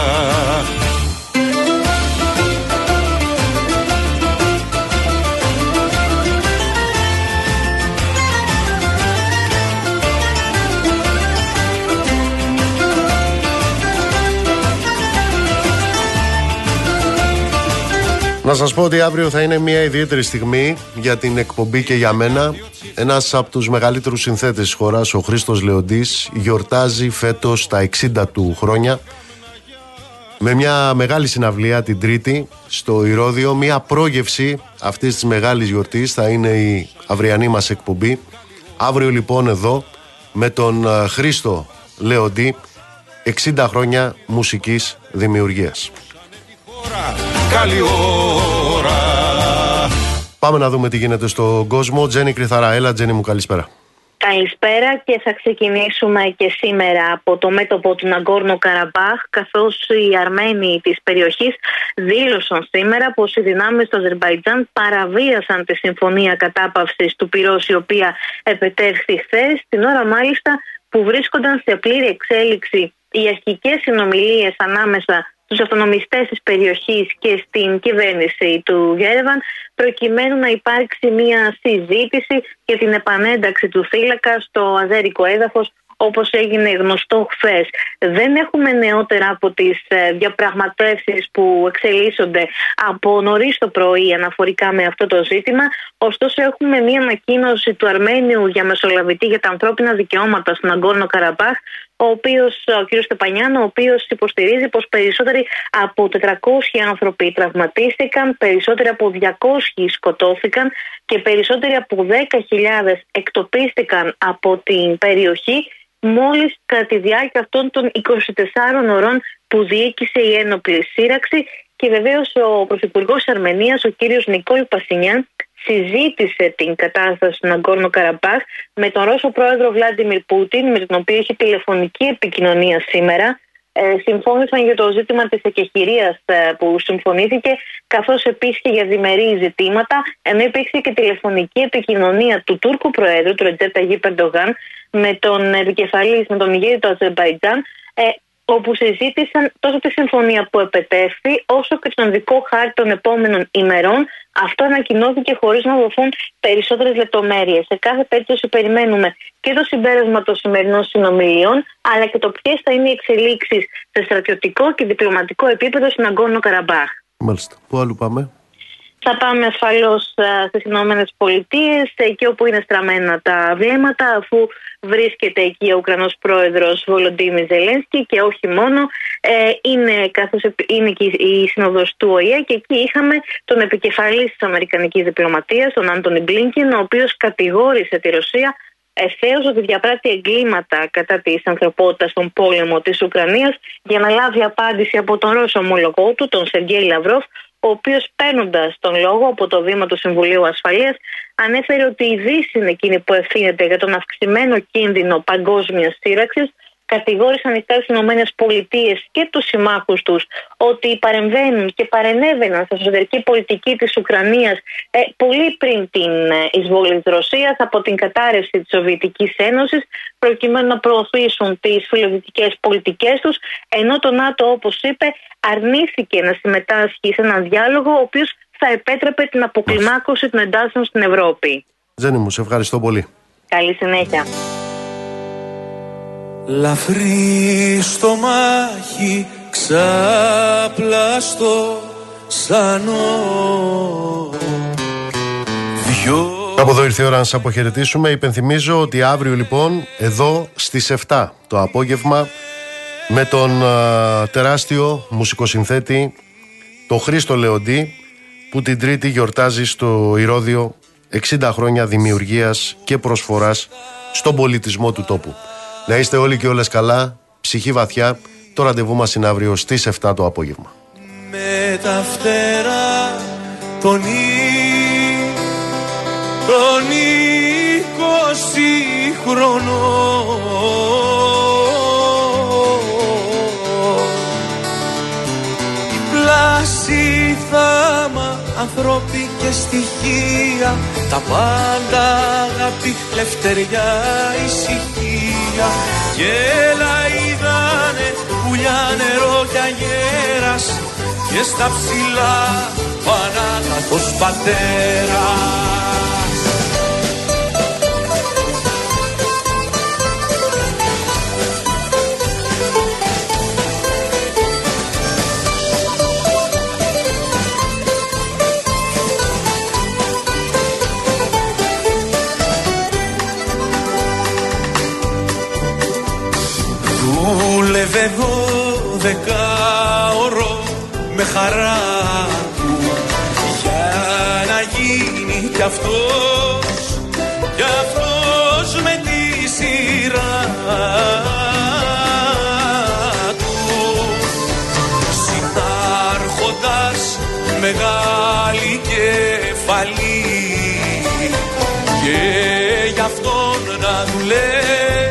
σας πω ότι αύριο θα είναι μια ιδιαίτερη στιγμή για την εκπομπή και για μένα. Ένας από τους μεγαλύτερους συνθέτες της χώρας, ο Χρήστος Λεοντής, γιορτάζει φέτος τα 60 του χρόνια με μια μεγάλη συναυλία την Τρίτη στο Ηρώδιο, μια πρόγευση αυτής της μεγάλης γιορτής θα είναι η αυριανή μας εκπομπή. Αύριο λοιπόν εδώ με τον ε, Χρήστο Λεοντή 60 χρόνια μουσικής δημιουργίας. Καλή ώρα. Πάμε να δούμε τι γίνεται στον κόσμο. Τζένι Κρυθαρά, έλα Τζένι μου καλησπέρα. Καλησπέρα και θα ξεκινήσουμε και σήμερα από το μέτωπο του Ναγκόρνο Καραμπάχ καθώς οι Αρμένοι της περιοχής δήλωσαν σήμερα πως οι δυνάμεις του Αζερβαϊτζάν παραβίασαν τη συμφωνία κατάπαυσης του πυρός η οποία επετέχθη χθες, την ώρα μάλιστα που βρίσκονταν σε πλήρη εξέλιξη οι αρχικές συνομιλίες ανάμεσα στους αυτονομιστές της περιοχής και στην κυβέρνηση του Γέρεβαν προκειμένου να υπάρξει μια συζήτηση για την επανένταξη του θύλακα στο αζέρικο έδαφος όπως έγινε γνωστό χθες. Δεν έχουμε νεότερα από τις ε, διαπραγματεύσεις που εξελίσσονται από νωρίς το πρωί αναφορικά με αυτό το ζήτημα. Ωστόσο έχουμε μία ανακοίνωση του Αρμένιου για μεσολαβητή για τα ανθρώπινα δικαιώματα στον Αγκόρνο Καραμπάχ ο οποίος, ο κ. Στεπανιάνο, ο οποίος υποστηρίζει πως περισσότεροι από 400 άνθρωποι τραυματίστηκαν, περισσότεροι από 200 σκοτώθηκαν και περισσότεροι από 10.000 εκτοπίστηκαν από την περιοχή μόλις κατά τη διάρκεια αυτών των 24 ωρών που διοίκησε η ένοπλη σύραξη και βεβαίως ο Πρωθυπουργός Αρμενίας, ο κύριος Νικόλ Πασινιάν, συζήτησε την κατάσταση του Ναγκόρνο Καραμπάχ με τον Ρώσο πρόεδρο Βλάντιμιρ Πούτιν, με τον οποίο έχει τηλεφωνική επικοινωνία σήμερα. Ε, συμφώνησαν για το ζήτημα της εκεχηρίας ε, που συμφωνήθηκε, καθώς επίσης και για διμερεί ζητήματα, ενώ υπήρξε και τηλεφωνική επικοινωνία του Τούρκου Προέδρου, του Ρετζέτα Γη Περντογάν, με τον επικεφαλής, με τον ηγέτη του Αζερμπαϊτζάν, ε, όπου συζήτησαν τόσο τη συμφωνία που επετέφθη, όσο και τον δικό χάρτη των επόμενων ημερών. Αυτό ανακοινώθηκε χωρίς να δοθούν περισσότερες λεπτομέρειες. Σε κάθε περίπτωση, περιμένουμε και το συμπέρασμα των σημερινών συνομιλιών, αλλά και το ποιες θα είναι οι εξελίξεις σε στρατιωτικό και διπλωματικό επίπεδο στην Αγκόρνο Καραμπάχ. Μάλιστα. Πού αλλού πάμε; Θα πάμε ασφαλώς στις Ηνωμένες Πολιτείες, εκεί όπου είναι στραμμένα τα βλέμματα, αφού βρίσκεται εκεί ο Ουκρανός πρόεδρος Βολοντίμι Ζελένσκι και όχι μόνο, ε, είναι, καθώς είναι και η σύνοδος του ΟΗΕ και εκεί είχαμε τον επικεφαλής της Αμερικανικής Διπλωματίας, τον Άντωνι Μπλίνκιν, ο οποίος κατηγόρησε τη Ρωσία ευθέως ότι διαπράττει εγκλήματα κατά της ανθρωπότητας στον πόλεμο της Ουκρανίας για να λάβει απάντηση από τον Ρώσο ομολογό του, τον Σεργέη Λαυρόφ, ο οποίος παίρνοντας τον λόγο από το βήμα του Συμβουλίου Ασφαλείας, ανέφερε ότι η Δύση είναι εκείνη που ευθύνεται για τον αυξημένο κίνδυνο παγκόσμιας σύραξης κατηγόρησαν οι Ηνωμένες Πολιτείες και τους συμμάχους τους ότι παρεμβαίνουν και παρενέβαιναν στην εσωτερική πολιτική της Ουκρανίας ε, πολύ πριν την ε, εισβολή της Ρωσίας από την κατάρρευση της Σοβιετικής Ένωσης, προκειμένου να προωθήσουν τις φιλοδυτικές πολιτικές τους, ενώ το ΝΑΤΟ, όπως είπε, αρνήθηκε να συμμετάσχει σε έναν διάλογο ο οποίος θα επέτρεπε την αποκλιμάκωση των εντάσεων στην Ευρώπη. Ζένι μου, σε ευχαριστώ πολύ. Καλή συνέχεια. Λαφρύ στο μάχη ξαπλαστό σαν Από εδώ ήρθε η ώρα να σας αποχαιρετήσουμε. Υπενθυμίζω ότι αύριο λοιπόν εδώ στις 7 το απόγευμα με τον τεράστιο μουσικοσυνθέτη το Χρήστο Λεοντή που την Τρίτη γιορτάζει στο Ηρώδιο 60 χρόνια δημιουργίας και προσφοράς στον πολιτισμό του τόπου. Να είστε όλοι και όλες καλά, ψυχή βαθιά. Το ραντεβού μας είναι αύριο στις 7 το απόγευμα. Με τα φτερά τον τον είκοσι χρονό Η πλάση θάμα ανθρώπι και στοιχεία τα πάντα αγάπη, λευτεριά, ησυχία γέλα είδανε πουλιά νερό κι αγέρας και στα ψηλά Πανάγαθος πατέρας Δούλευε δεκάωρο με χαρά του για να γίνει κι αυτός κι αυτός με τη σειρά του. Συντάρχοντας μεγάλη κεφαλή και γι' αυτόν να δουλεύει